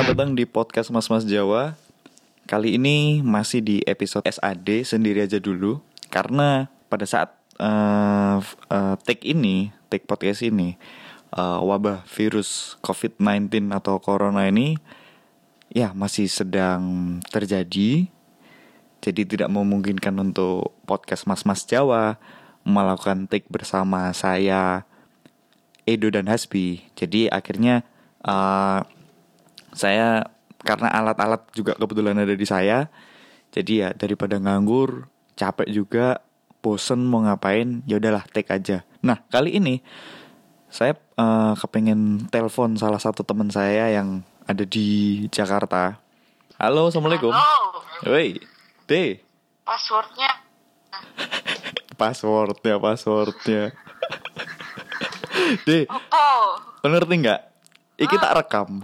Selamat datang di podcast Mas Mas Jawa. Kali ini masih di episode SAD sendiri aja dulu karena pada saat uh, uh, take ini, take podcast ini, uh, wabah virus COVID-19 atau corona ini ya masih sedang terjadi. Jadi tidak memungkinkan untuk podcast Mas Mas Jawa melakukan take bersama saya Edo dan Hasbi. Jadi akhirnya uh, saya karena alat-alat juga kebetulan ada di saya. Jadi ya daripada nganggur, capek juga, bosen mau ngapain, ya udahlah take aja. Nah kali ini saya uh, kepengen telepon salah satu teman saya yang ada di Jakarta. Halo, assalamualaikum. Halo, Woi, D. passwordnya Passwordnya, passwordnya. D, apa? lo ngerti nggak? Iki tak rekam.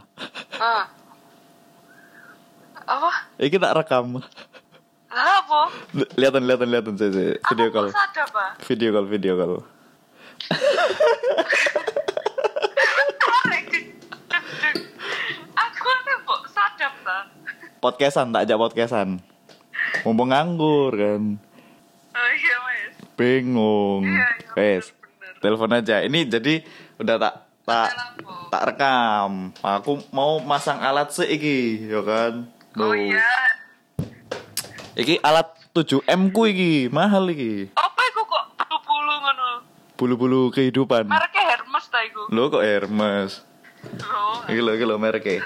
Hah? Apa? Iki tak rekam. Lah apa? L- Lihatin, lihatin, lihatin saya, saya. video call. sadar, Pak? Video call, video call. Aku nih kok sadar, Pak? Podcastan, tak ajak podcastan. Mumpung nganggur kan. Oh iya, Mas. Bingung. Iya, iya, Wes, telepon aja. Ini jadi udah tak tak tak rekam. Aku mau masang alat sih iki, ya kan. Oh Tuh. iya. Iki alat 7M ku iki, mahal iki. Apa iku kok bulu-bulu ngono? Bulu-bulu kehidupan. Mereknya Hermes ta iku. Lo kok Hermes? Loh. Iki lo, iki lo mereknya.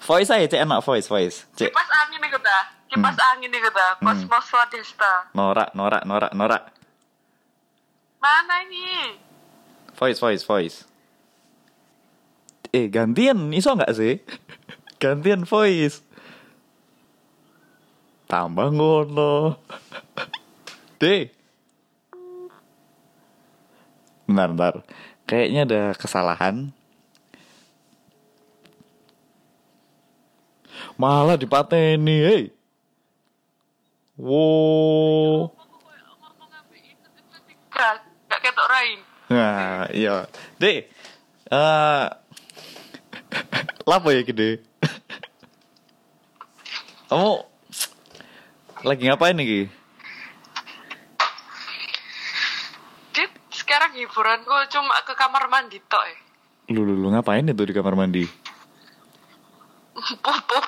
Voice aja cek enak voice, voice. Cek Kipas angin iku ta? Kipas angin iku ta? Cosmos Swadesta. norak, norak, norak, norak. Mana ini? Voice, voice, voice. Eh, gantian iso nggak sih? gantian voice. Tambah ngono. D. Bentar, bentar. Kayaknya ada kesalahan. Malah dipateni, hei. Wow. Nah, iya. Dek, eh lapo ya gede? Kamu lagi ngapain nih? Dit, sekarang hiburanku cuma ke kamar mandi tok eh. Lu, lu, lu ngapain itu di kamar mandi? Pupuk.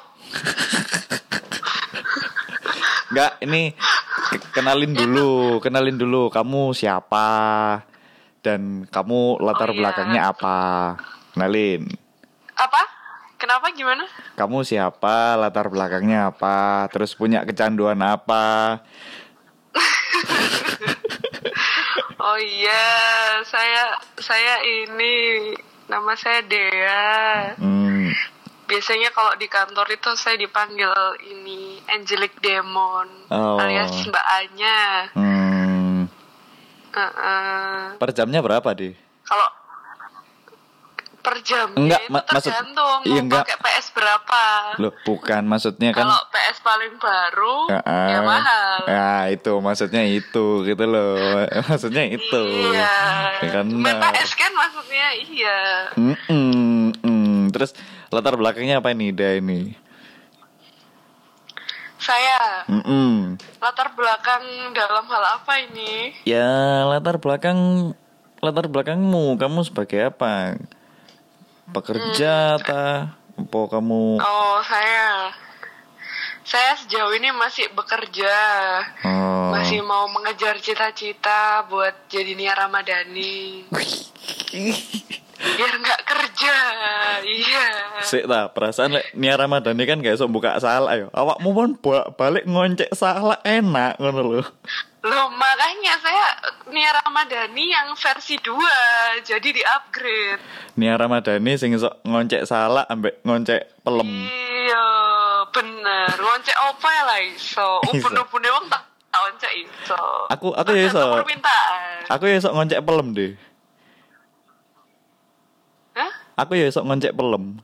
Enggak, ini ke- kenalin dulu, kenalin dulu kamu siapa dan kamu latar Oh, iya. belakangnya apa? Kenalin. Apa? Kenapa gimana? Kamu siapa, latar belakangnya apa, terus punya kecanduan apa? Oh iya, saya saya ini nama saya Dea. Hmm, Biasanya kalau di kantor itu saya dipanggil ini Angelic Demon Oh. alias Mbak Anya. hmm. Heeh. Per jamnya berapa, deh? Kalau per jamnya Enggak, itu ma- maksud- tergantung iya, enggak. pakai PS berapa. Loh, bukan maksudnya kan Kalau PS paling baru Heeh. ya mahal. Ya, itu maksudnya itu gitu loh. maksudnya itu. Iya. Ya kan. Main PS kan maksudnya iya. Mm-mm, mm. Terus latar belakangnya apa ini, Ida ini? Saya Mm-mm. latar belakang dalam hal apa ini? Ya, latar belakang latar belakangmu, kamu sebagai apa? Pekerja ta? Apa kamu Oh, saya saya sejauh ini masih bekerja. Oh. Masih mau mengejar cita-cita buat jadi Nia Ramadhani. Biar nggak kerja. Iya. Sik ta, perasaan lek Nia Ramadhani kan gak iso buka salah yo. Awakmu pun ba- balik ngoncek salah enak ngono lho. Loh, makanya saya Nia Ramadhani yang versi 2. Jadi di-upgrade. Nia Ramadhani sing iso ngoncek salah ambek ngoncek pelem. Iya, bener. Ngoncek apa ya lah iso. Iso. Ubun-ubun wong tak ngoncek iso. Aku- aku ya iso. Aku ya iso ngoncek pelem deh. Aku ya iso ngoncek pelem.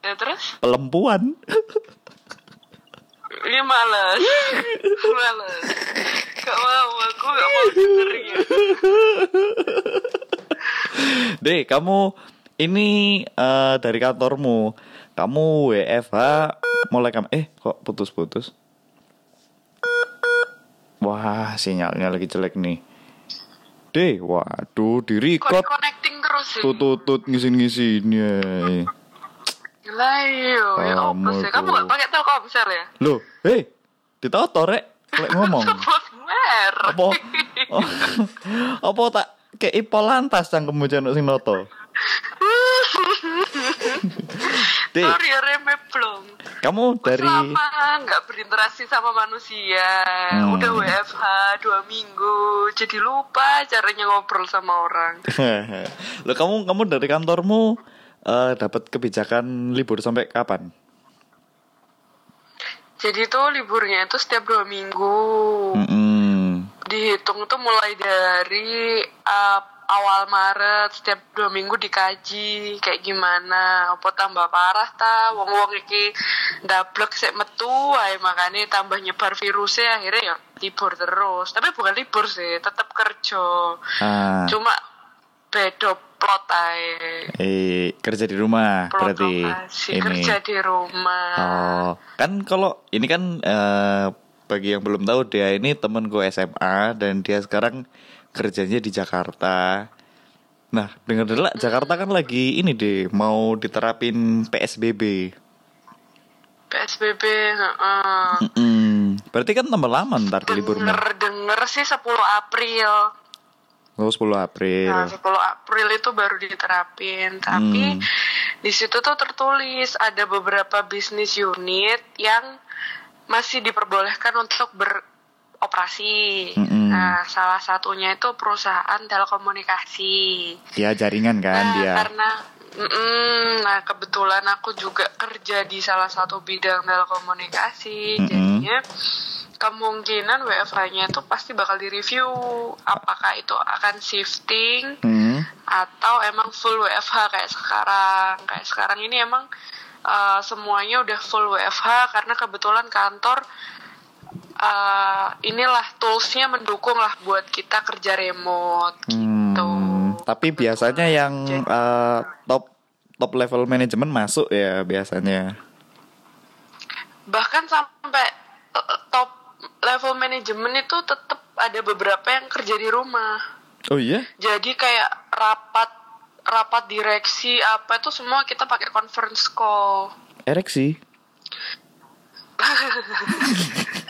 Ya terus? Pelempuan. Ini males. males. Gak mau, aku gak mau dengernya. Deh, kamu ini eh, dari kantormu. Kamu WFH mulai kamu eh kok putus-putus? Wah, sinyalnya lagi jelek nih. Deh, waduh, di record connecting terus sih? tutut ngisin-ngisin ya. Lah iya, ya apa sih? Kamu gak pakai Telkomsel ya? Loh, hei, ditoto rek, lek ngomong. Apa oh, apa tak kayak polantas cangkemmu januk sing noto Deh, Sorry ya remeh belum. kamu dari Selama nggak berinteraksi sama manusia, Hmm. udah WFH dua minggu, jadi lupa caranya ngobrol sama orang. lo kamu kamu dari kantormu eh, dapat kebijakan libur sampai kapan? Jadi tuh liburnya itu setiap dua minggu. Mm-mm. Dihitung tuh mulai dari uh, awal Maret setiap dua minggu dikaji kayak gimana. Apa tambah parah ta? Wong wong iki ndablek sik metu, ae makanya tambah nyebar virusnya akhirnya ya libur terus. Tapi bukan libur sih, tetap kerja. Ah, Cuma beda plot ae. eh kerja di rumah Plot berarti lokasi, ini. kerja di rumah. Oh, kan kalau ini kan eh, bagi yang belum tahu dia ini temanku SMA dan dia sekarang kerjanya di Jakarta. Nah, dengar dengar Jakarta kan lagi ini deh mau diterapin PSBB. PSBB, heeh. Mm-mm. Berarti kan tambah lama ntar liburnya. Denger denger sih 10 April. Oh, 10 April. Nah, 10 April itu baru diterapin. Tapi Hmm. di situ tuh tertulis ada beberapa bisnis unit yang masih diperbolehkan untuk beroperasi. Mm-mm. Nah, salah satunya itu perusahaan telekomunikasi. Dia jaringan kan nah, dia. karena mm, nah kebetulan aku juga kerja di salah satu bidang telekomunikasi, Mm-mm. jadinya kemungkinan WFH-nya itu pasti bakal direview apakah itu akan shifting Hmm. atau emang full WFH kayak sekarang. Kayak sekarang ini emang uh, semuanya udah full WFH karena kebetulan kantor uh, inilah toolsnya mendukung lah buat kita kerja remote gitu. Hmm, tapi biasanya yang Jadi- eh, top top level manajemen masuk ya biasanya. bahkan sampai uh, top level manajemen itu tetap ada beberapa yang kerja di rumah Oh iya? jadi kayak rapat rapat direksi apa itu semua kita pakai conference call Ereksi.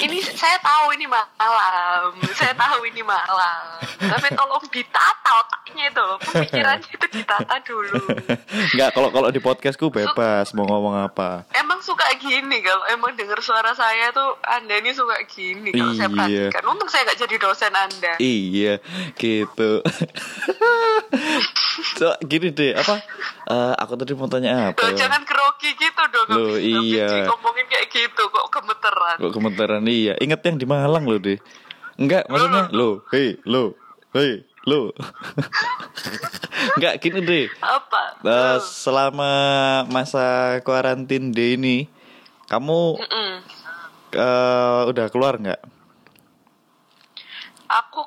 ini saya tahu ini malam saya tahu ini malam tapi tolong ditata otaknya itu pemikirannya itu ditata dulu Enggak, kalau kalau di podcastku bebas mau ngomong apa. emang suka gini kalau emang dengar suara saya tuh anda ini suka gini kalau saya Iya. perhatikan untung saya nggak jadi dosen anda Iya, gitu. so, gini deh, apa? Eh, aku tadi mau tanya apa? Loh, jangan grogi gitu dong Loh, iya. ngomongin kayak gitu kok gemeteran Kok gemeteran iya. Ingat yang di Malang loh deh. Enggak, maksudnya lo, hei, lo, hei, lo. Enggak gini deh. apa Loh. selama masa kuarantin D ini, kamu Mm-mm. eh, udah keluar nggak? aku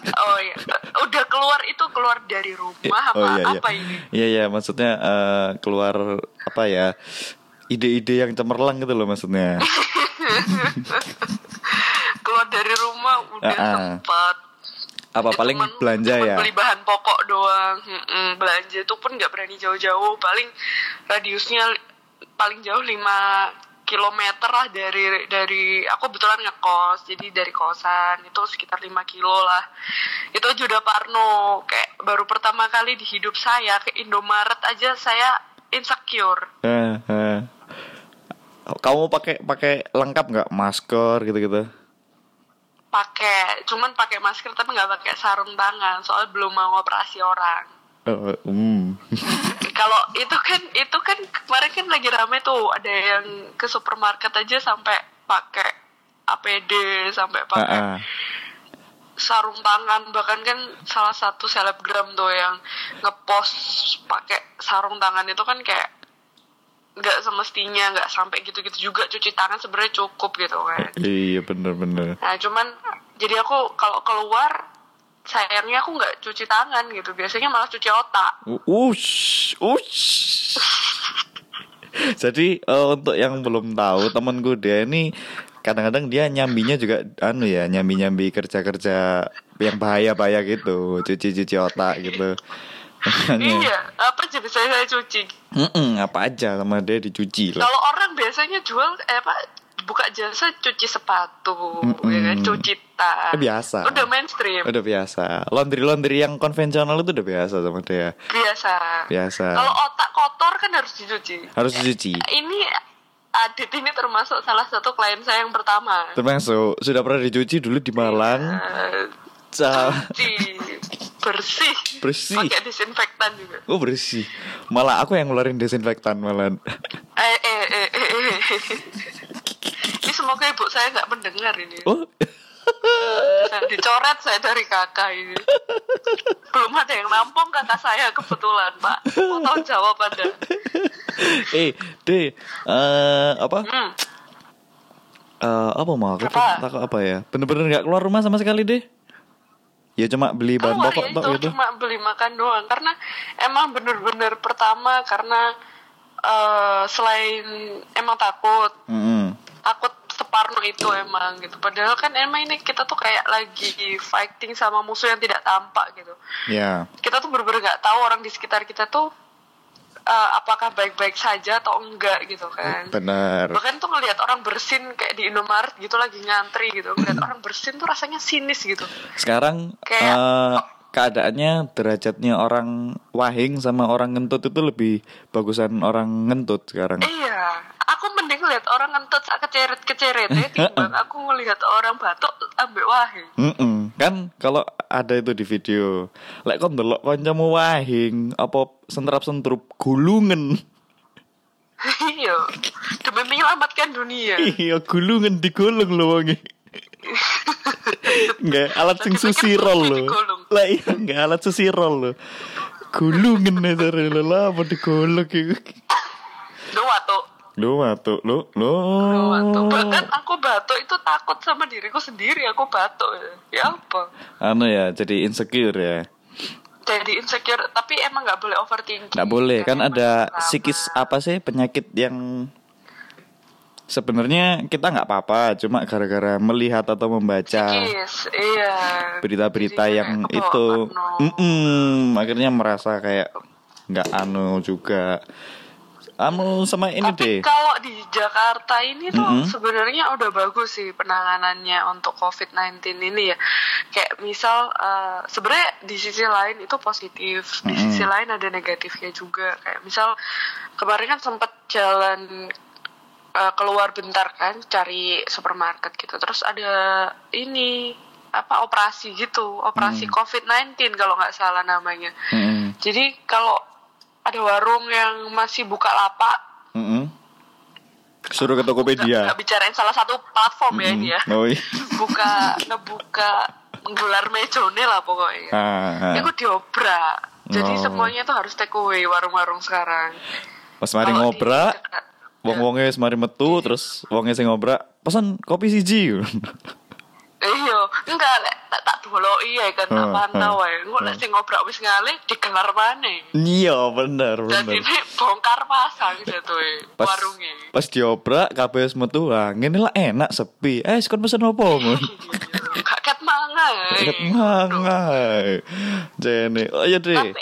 oh ya udah keluar itu keluar dari rumah apa oh iya iya. apa ini Iya iya, maksudnya eh, keluar apa ya? Ide-ide yang cemerlang gitu loh maksudnya. keluar dari rumah udah Ah, ah. sempat Apa Ya, paling cuman- belanja cuman ya? beli bahan pokok doang Mm-mm, belanja itu pun nggak berani jauh-jauh paling radiusnya li- paling jauh 5 kilometer lah dari dari aku kebetulan ngekos jadi dari kosan itu sekitar 5 kilo lah itu aja udah parno kayak baru pertama kali di hidup saya ke Indomaret aja saya insecure Eh, eh. Kamu pakai pakai lengkap nggak masker gitu-gitu? pakai cuman pakai masker tapi nggak pakai sarung tangan soalnya belum mau operasi orang Eh, hmm. kalau itu kan itu kan kemarin kan lagi rame tuh ada yang ke supermarket aja sampai pakai APD sampai pakai Ah, ah. sarung tangan bahkan kan salah satu selebgram tuh yang ngepost pakai sarung tangan itu kan kayak nggak semestinya nggak sampai gitu-gitu juga cuci tangan sebenarnya cukup gitu kan Iya bener-bener. Nah cuman jadi aku kalau keluar sayangnya aku nggak cuci tangan gitu biasanya malah cuci otak Ush, ush. Jadi eh, untuk yang belum tahu temanku dia ini kadang-kadang dia nyambinya juga anu ya nyambi-nyambi kerja-kerja yang bahaya-bahaya gitu, cuci-cuci otak gitu. Makanya, iya apa jenis saya saya cuci mm-mm, apa aja sama dia dicuci lah. kalau orang biasanya jual eh, apa buka jasa cuci sepatu Mm-mm. ya kan cuci tas Eh, biasa. udah mainstream Udah biasa. Laundry-laundry yang konvensional itu udah biasa sama dia. biasa Biasa. kalau otak kotor kan harus dicuci Harus dicuci. ini Adit ini termasuk salah satu klien saya yang pertama Termasuk sudah pernah dicuci dulu di Malang. Ca- cuci bersih Bersih. pakai disinfektan juga Oh bersih. Malah aku yang ngeluarin desinfektan malah. eh eh eh eh, eh. ini semoga ibu saya nggak mendengar ini Oh. Saya dicoret saya dari kakak ini belum ada yang nampung kakak saya kebetulan pak mau tahu jawab anda eh, deh, eh apa? hmm. Eh, apa mau aku Apa? takut apa ya? Bener-bener nggak keluar rumah sama sekali deh. Ya cuma beli bahan Keluar pokok ya itu gitu. cuma beli makan doang karena emang bener-bener pertama karena eh, selain emang takut Mm-mm. takut separno itu emang gitu padahal kan emang ini kita tuh kayak lagi fighting sama musuh yang tidak tampak gitu Ya. kita tuh bener-bener nggak tahu orang di sekitar kita tuh eh, apakah baik-baik saja atau enggak gitu kan Benar. bahkan tuh ngelihat orang bersin kayak di Indomaret gitu lagi ngantri gitu ngelihat orang bersin tuh rasanya sinis gitu Sekarang Kayak- eh, keadaannya derajatnya orang wahing sama orang ngentut itu lebih bagusan orang ngentut sekarang. iya aku mending lihat orang ngentut sak keceret keceret ya timbang aku ngelihat orang batuk ambek wahe Mm-mm. Kan kalau ada itu di video, lek kon delok kancamu wahing apa sentrap-sentrup gulungen. iya demi menyelamatkan dunia Iya, gulungen digulung lho wonge. Enggak alat sing susirol kopi lho. digulung. Lah iya enggak alat susirol lho. Gulungen aja lho lah apa digulung iku. doa tuh Lu batuk lu lu. doa tuh bahkan aku batuk itu takut sama diriku sendiri. Aku batuk ya. Apa Anu ya, jadi insecure ya. jadi insecure tapi emang nggak boleh overthinking. Nggak boleh, kan ada psikis apa sih penyakit yang sebenarnya kita nggak apa-apa, cuma gara-gara melihat atau membaca iya. berita-berita Jadi yang itu, parno. Mm-mm, akhirnya merasa kayak nggak anu juga. Anu sama ini Tapi deh. kalau di Jakarta ini tuh Mm-mm. sebenarnya udah bagus sih penanganannya untuk COVID-19 ini ya. Kayak misal eh, sebenarnya di sisi lain itu positif, di Mm-mm. sisi lain ada negatifnya juga. Kayak misal kemarin kan sempat jalan eh, keluar bentar kan cari supermarket gitu. Terus ada ini apa operasi gitu, operasi Hmm. COVID-19 kalau nggak salah namanya. Mm-mm, Jadi kalau ada warung yang masih buka lapak mm-mm. Suruh ke Tokopedia. nggak bicarain salah satu platform ya ini ya. Oh iya. buka ngebuka menggelar mejone lah pokoknya Ah, itu diobrak jadi Oh. semuanya tuh harus take away warung-warung sekarang Pas mari ngobrak, wong-wonge wis mari metu terus wonge sing ngobrak, pesan kopi siji. iya enggak lek tak tak doloki ya kan tak Hmm, pantau hmm, ya engko lek sing ngobrak wis ngalih digelar maneh Iya, bener, jadi bener. ini bongkar pasang gitu eh, Pas warungnya pas diobrak kabeh wis metu, ah ngene lah enak sepi. Eh, kon pesen apa, Mun? kaget mangan Ket mangai. Jene. Oh iya. Tapi-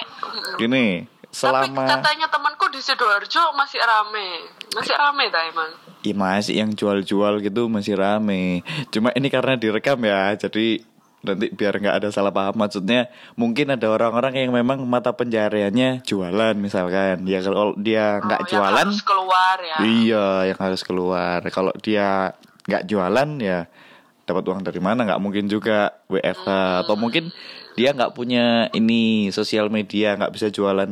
Gini, Tapi selama katanya temanku di Sidoarjo masih rame. Masih rame dah emang. Iya masih yang jual-jual gitu masih rame. Cuma ini karena direkam ya, jadi nanti biar nggak ada salah paham. Maksudnya mungkin ada orang-orang yang memang mata pencahariannya jualan misalkan. Ya kalau dia nggak Oh, jualan, harus keluar ya. iya yang harus keluar. Kalau dia nggak jualan ya dapat uang dari mana? Nggak mungkin juga WFH atau Hmm. mungkin dia nggak punya ini sosial media nggak bisa jualan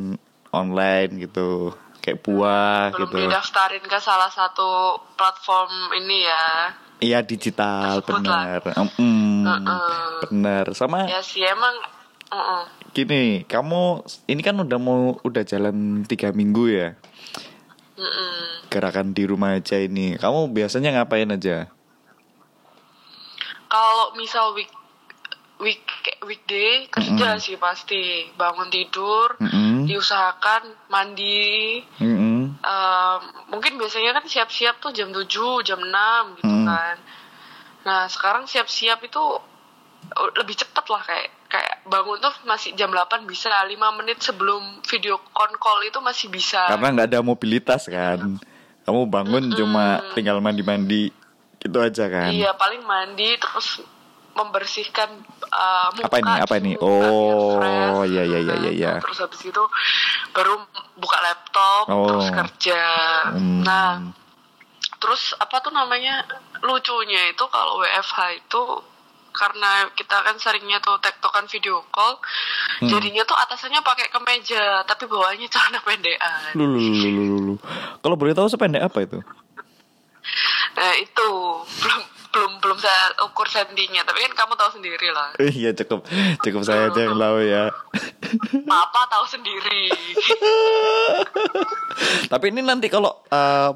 online gitu kayak buah Belum gitu. didaftarin ke salah satu platform ini ya. Iya digital Tersebut lah. benar, Mm, Heeh. benar. Sama Ya sih emang. uh-uh. gini, kamu ini kan udah mau udah jalan tiga minggu ya Mm-mm. gerakan di rumah aja ini. Kamu biasanya ngapain aja? Kalau misal week week weekday kerja sih pasti bangun tidur Mm-mm. diusahakan mandi Mm-mm. Em, mungkin biasanya kan siap-siap tuh jam 7, jam 6 gitu Hmm. kan. Nah, sekarang siap-siap itu lebih cepat lah kayak kayak bangun tuh masih jam 8 bisa 5 menit sebelum video con call itu masih bisa. Karena nggak ada mobilitas kan. Kamu bangun cuma tinggal mandi-mandi gitu aja kan. Iya, paling mandi terus membersihkan uh, muka Apa ini? Apa ini? muka biar Oh, fresh, iya, iya, gitu iya, iya, iya. Terus habis itu baru buka laptop Oh. terus kerja. Hmm. Nah, terus apa tuh namanya lucunya itu kalau WFH itu karena kita kan seringnya tuh tektokan video call Hmm. jadinya tuh atasannya pakai kemeja tapi bawahnya celana pendekan Lu, lu, lu, lu, lu, lu. Kalau boleh tahu sependek apa itu? nah itu belum belum belum saya ukur sentinya tapi kan kamu tahu sendiri lah Iya cukup cukup saya aja yang tahu ya. papa tahu sendiri Tapi ini nanti kalau eh,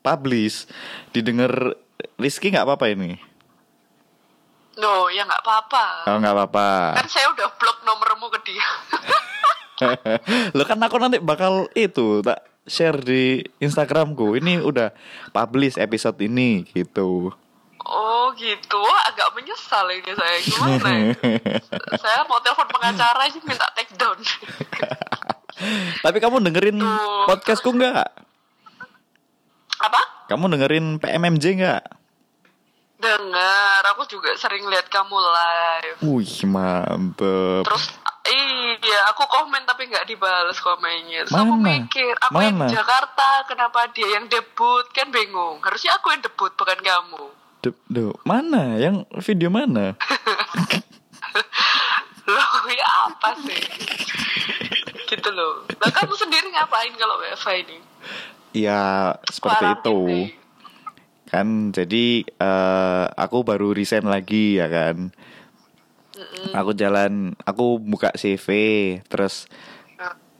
publish didengar Rizky nggak apa-apa ini? no ya nggak apa-apa Oh nggak apa-apa. kan saya udah blok nomormu ke dia Lo kan aku nanti bakal itu tak share di Instagramku. Ini udah publish episode ini gitu. Oh gitu agak menyesal ini saya gimana ya? saya mau telepon pengacara aja minta take down Tapi kamu dengerin Tuh. podcastku nggak? apa Kamu dengerin PMMJ nggak? dengar aku juga sering lihat kamu live Wih mantep. terus iya aku komen tapi nggak dibales komennya terus Mana? aku mikir aku yang Mana? di Jakarta kenapa dia yang debut kan bingung harusnya aku yang debut bukan kamu Duh, duh, mana? Yang video mana? loh ya apa sih gitu loh nah kamu sendiri ngapain kalau WFH ini Ya seperti Quarantine itu. day. Kan jadi eh, aku baru resign lagi ya kan. Aku jalan, aku buka CV, terus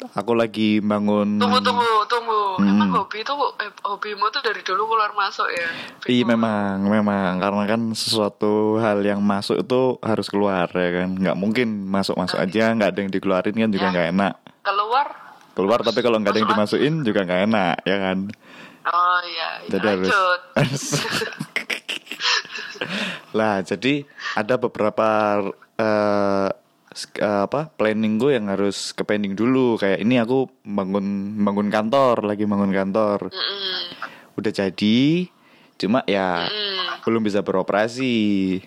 aku lagi bangun. tunggu tunggu tunggu Hmm. emang hobi itu eh, hobimu tuh dari dulu keluar masuk ya Iya memang, memang karena kan sesuatu hal yang masuk itu harus keluar ya kan, nggak mungkin masuk masuk aja, nggak ada yang dikeluarin kan juga Ya. nggak enak. keluar Keluar tapi kalau nggak ada yang Masuk dimasukin juga nggak enak ya kan. oh iya Jadi harus. lanjut lah jadi ada beberapa eh, eh, apa planning gue yang harus ke pending dulu. Kayak ini aku bangun bangun kantor lagi bangun kantor. Udah jadi cuma ya belum bisa beroperasi.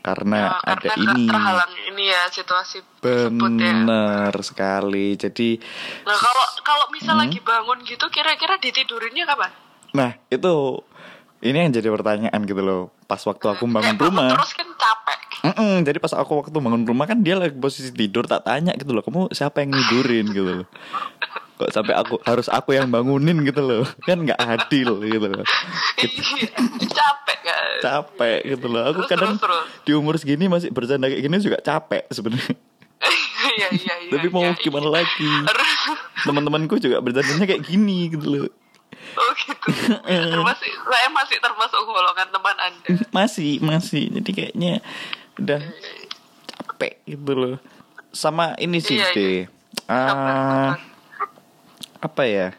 Karena Nah, ada karena ini. terhalang ini ya situasi tersebut ya. sekali. Jadi Nah kalau kalau misal Hmm. lagi bangun gitu kira-kira ditidurinnya kapan? nah itu ini yang jadi pertanyaan gitu loh. Pas waktu aku bangun rumah. Terus kan capek. Mm-mm, jadi pas aku waktu bangun rumah kan dia lagi posisi tidur tak tanya gitu loh kamu siapa yang nidurin gitu loh kok sampai aku harus aku yang bangunin gitu loh kan nggak adil gitu loh Iya, capek kan. capek gitu loh aku Terus, kadang terus, terus. di umur segini masih bercanda kayak gini juga capek sebenarnya Iya iya iya. tapi mau iya, gimana iya. lagi teman-temanku juga bercandanya kayak gini gitu loh Oh gitu. Masih saya masih termasuk golongan teman Anda. masih masih jadi kayaknya udah capek gitu loh. Sama ini sih Iya, iya. deh Ah, apa ya?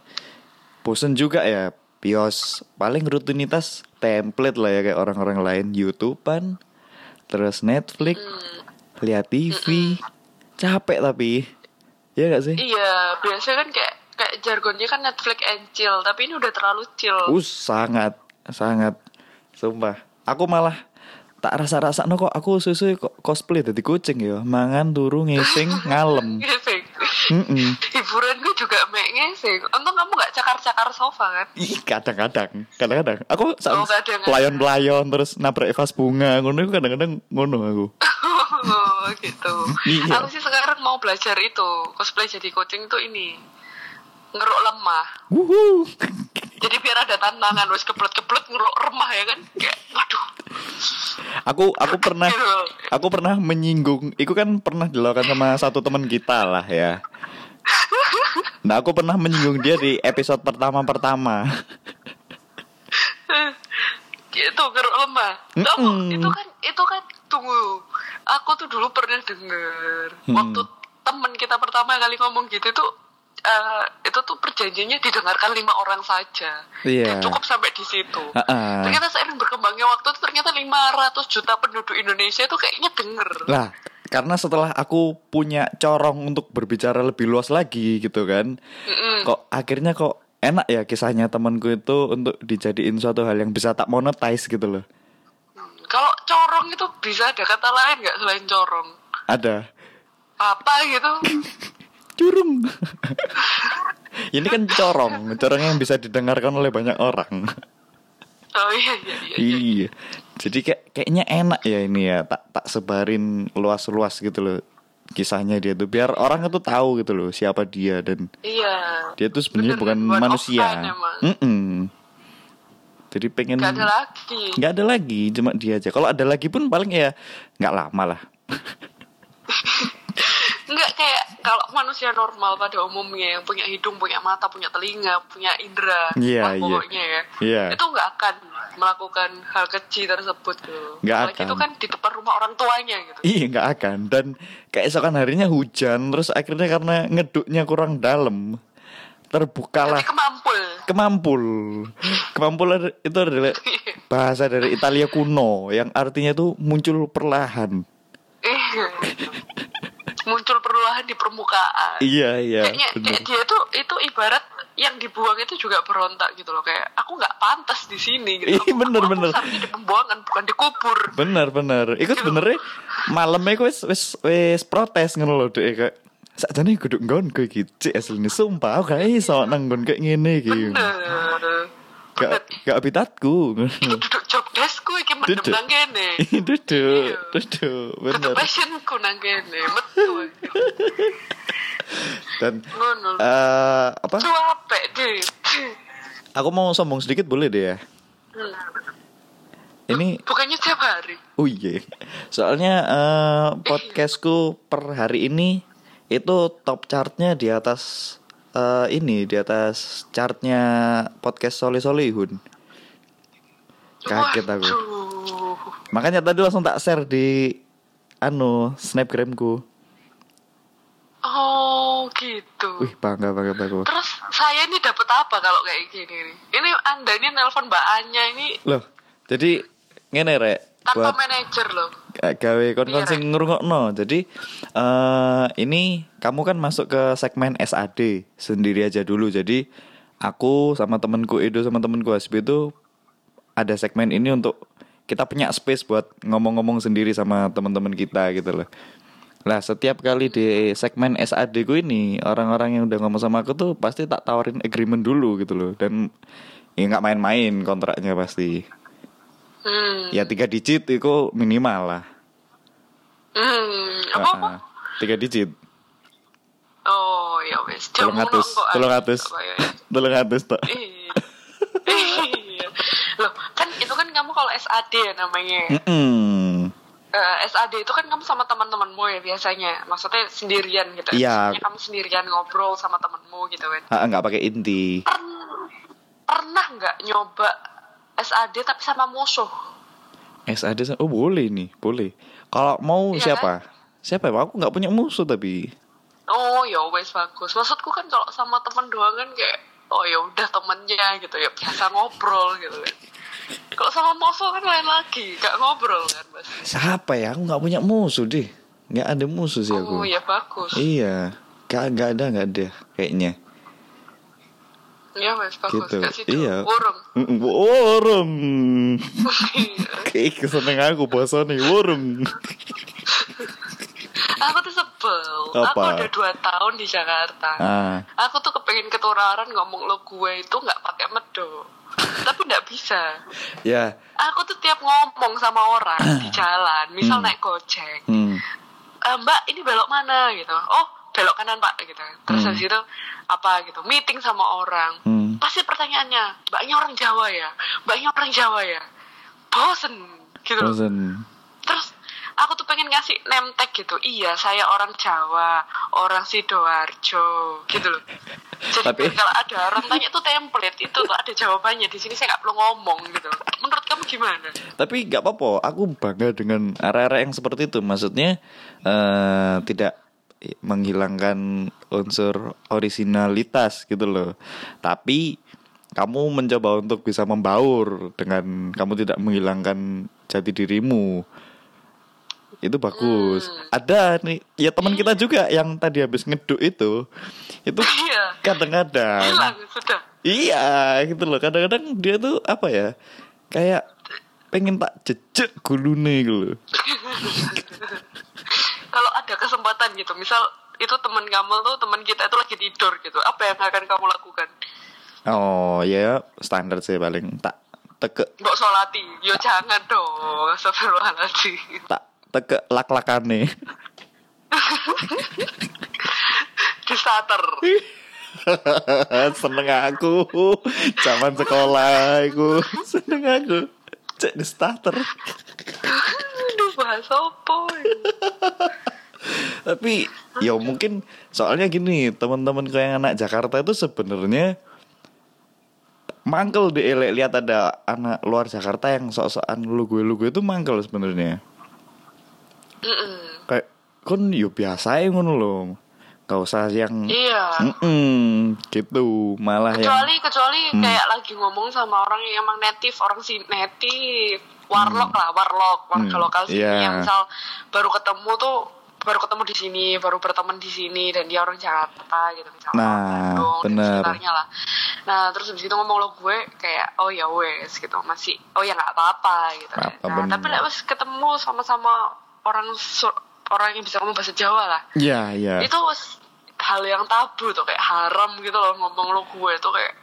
Bosen juga ya bios. Paling rutinitas template lah ya kayak orang-orang lain. YouTubean terus Netflix lihat TV capek tapi. Ya gak sih? Iya, biasanya kan kayak kayak jargonnya kan Netflix and chill, tapi ini udah terlalu chill. us sangat sangat. Sumpah. Aku malah tak rasa-rasa no kok aku susu kok cosplay jadi kucing ya mangan turu ngising ngalem Ngesek. Mm-mm. Hiburan gue juga mek ngesek. Untung kamu gak cakar-cakar sofa kan? Ih, kadang-kadang, kadang-kadang. Aku Oh, pelayon-pelayon terus nabrak vas bunga, ngono itu kadang-kadang ngono aku. Oh gitu. Iya. Aku sih sekarang mau belajar itu cosplay jadi kucing tuh ini ngeruk lemah. Wuhu. Ada tantangan wes kebelet-kebelet ngeruk remah ya kan. Kayak waduh. Aku aku pernah Gitu. aku pernah menyinggung, itu kan pernah dilakukan sama satu teman kita lah ya. Nah, aku pernah menyinggung dia di episode pertama-pertama. Gitu ngeruk lemah sama. Kamu Mm-mm. itu kan itu kan tunggu. Aku tuh dulu pernah denger Hmm. waktu temen kita pertama kali ngomong gitu tuh eh, itu tuh perjanjiannya didengarkan lima orang saja. Iya. Dan cukup sampai di situ. Ha-ha. Ternyata seiring berkembangnya waktu itu ternyata 500 juta penduduk Indonesia itu kayaknya denger. Lah, karena setelah aku punya corong untuk berbicara lebih luas lagi gitu kan. Mm-mm. Kok akhirnya kok enak ya kisahnya temanku itu untuk dijadiin suatu hal yang bisa tak monetize gitu loh. Kalau corong itu bisa ada kata lain nggak selain corong? Ada. Apa gitu? Curung. Ini kan corong, corong yang bisa didengarkan oleh banyak orang. Oh iya iya iya. iya. Iya. Jadi kayak kayaknya enak ya ini ya, tak tak sebarin luas-luas gitu loh kisahnya dia tuh biar orang itu tahu gitu loh siapa dia dan Iya. dia tuh sebenarnya Bener, bukan manusia. Mm-mm. Jadi pengen Gak ada lagi. nggak ada lagi, cuma dia aja. Kalau ada lagi pun paling ya nggak lama lah. Enggak kayak kalau manusia normal pada umumnya yang punya hidung, punya mata, punya telinga, punya indera, Iya, wah, iya. pokoknya ya. Iya. Itu nggak akan melakukan hal kecil tersebut gitu. Nggak akan. itu kan di depan rumah orang tuanya gitu. Iya nggak akan dan keesokan harinya hujan terus akhirnya karena ngeduknya kurang dalam terbukalah Tapi kemampul. kemampul. Kemampul itu adalah bahasa dari Italia kuno yang artinya tuh muncul perlahan. Muncul perlahan di permukaan. Iya iya. Kayaknya bener. kayak dia tuh itu ibarat yang dibuang itu juga berontak gitu loh kayak aku nggak pantas di sini gitu. Iya, bener, aku, bener. Aku di pembuangan bukan dikubur. Bener bener. Iku sebenarnya malamnya aku wis wis wis protes ngono lho dek kayak sakjane kudu nggon kowe iki cik asline sumpah aku gak iso nang nggon kayak ngene iki. Bener. Gak gak habitatku. Duduk job deskku iki mendem nang kene. duduk, Iya. duduk, bener. passionku nang kene. Betul. Dan eh apa? Cuapek, Dit. Aku mau sombong sedikit boleh deh ya. Ini Bukannya tiap hari. Oh iya. Soalnya eh, podcastku per hari ini itu top chartnya di atas eh, ini di atas chartnya podcast Soleh Solihun. Kaget aku. Makanya tadi langsung tak share di anu snapgramku. Oh gitu. Wih bangga bangga bangga. Terus saya ini dapat apa kalau kayak gini? Ini anda ini nelpon Mbak Anya ini Loh, jadi ngene rek tanpa buat manajer loh. Gawe kon kon Iya, sing ngrungokno. Jadi eh ini kamu kan masuk ke segmen SAD sendiri aja dulu. Jadi aku sama temenku Edo sama temenku Hasbi itu ada segmen ini untuk kita punya space buat ngomong-ngomong sendiri sama teman-teman kita gitu loh. Lah setiap kali di segmen SAD ku ini orang-orang yang udah ngomong sama aku tuh pasti tak tawarin agreement dulu gitu loh dan ya nggak main-main kontraknya pasti. Hmm. Ya tiga digit itu minimal lah. Hmm. Apa apa? Tiga digit Oh ya wes. tolong atus tolong atus tolong atus tak Iya. Iya. Loh, kan itu kan kamu kalau SAD ya namanya. Mm-mm. Eh, SAD itu kan kamu sama teman-temanmu ya biasanya. Maksudnya sendirian gitu. Iya. Maksudnya kamu sendirian ngobrol sama temanmu gitu kan. Ah, nggak pakai inti Pern- pernah nggak nyoba SAD tapi sama musuh? SAD sa- oh boleh nih boleh kalau mau Iya siapa siapa ya aku nggak punya musuh tapi Oh ya wes bagus. Maksudku kan kalau sama teman doang kan kayak oh ya udah temennya gitu ya biasa ngobrol gitu kan. Kalau sama musuh kan lain lagi, gak ngobrol kan pasti. siapa ya aku nggak punya musuh deh nggak ada musuh sih aku Oh ya bagus. iya nggak nggak ada nggak ada kayaknya Ya wes bagus. gitu Gak situ. iya Warung Iya. Kayak keseneng aku bahasa nih warung aku tuh sebel. Apa? Aku udah dua tahun di Jakarta. ah Aku tuh kepengen ketularan ngomong lo gue itu nggak pakai medo. Tapi nggak bisa. ya Aku tuh tiap ngomong sama orang di jalan, misal Hmm. naik gojek, hmm. "Eh, Mbak ini belok mana gitu. Oh belok kanan Pak gitu. Terus Hmm. habis itu apa gitu, meeting sama orang. Hmm. Pasti pertanyaannya, mbaknya orang Jawa ya, mbaknya orang Jawa ya. Bosen gitu. Bosen. Terus aku tuh pengen ngasih name tag gitu. Iya, saya orang Jawa, orang Sidoarjo, gitu loh. Jadi Tapi- kalau ada orang tanya tuh template itu tuh ada jawabannya. Di sini saya nggak perlu ngomong gitu. Menurut kamu gimana? Tapi nggak apa-apa, aku bangga dengan area-area yang seperti itu. Maksudnya eh tidak menghilangkan unsur originalitas gitu loh. Tapi kamu mencoba untuk bisa membaur dengan kamu tidak menghilangkan jati dirimu. Itu bagus. Ada nih, ya teman kita juga yang tadi habis ngeduk itu. Itu Iya. kadang-kadang sudah. Iya gitu loh Kadang-kadang dia tuh apa ya Kayak pengen tak jejek gulune gitu loh Kalau ada kesempatan gitu, misal itu teman kamu tuh teman kita itu lagi tidur gitu, apa yang akan kamu lakukan? Oh ya standar sih paling. Tak teke Mbok solati, yo jangan dong, astagfirullahaladzim. Tak teke lak-lakane. Di starter. Seneng aku. Zaman sekolah aku Seneng aku Cek di starter Aduh, bahasa apa? Tapi ya mungkin soalnya gini teman-teman kayak anak Jakarta itu sebenarnya mangkel deh Lek. lihat ada anak luar Jakarta yang sok-sokan lu gue lu gue itu mangkel sebenarnya kayak kon yo biasa ya ngono loh gak usah yang Iya. Mm-mm, gitu malah yang kecuali kecuali Hmm. kayak lagi ngomong sama orang yang emang native orang si native warlock lah warlock warga Hmm, lokal sini iya. yang misal baru ketemu tuh baru ketemu di sini baru berteman di sini dan dia orang Jakarta gitu misalnya Nah, orang Bandung dan bener. sekitarnya lah nah terus habis itu ngomong lo gue kayak oh ya wes gitu masih oh ya nggak apa-apa gitu. Apa, nah bener. tapi wes ketemu sama-sama orang Sur- orang yang bisa ngomong bahasa Jawa lah. Ya ya itu wes hal yang tabu tuh kayak haram gitu loh ngomong lo gue tuh kayak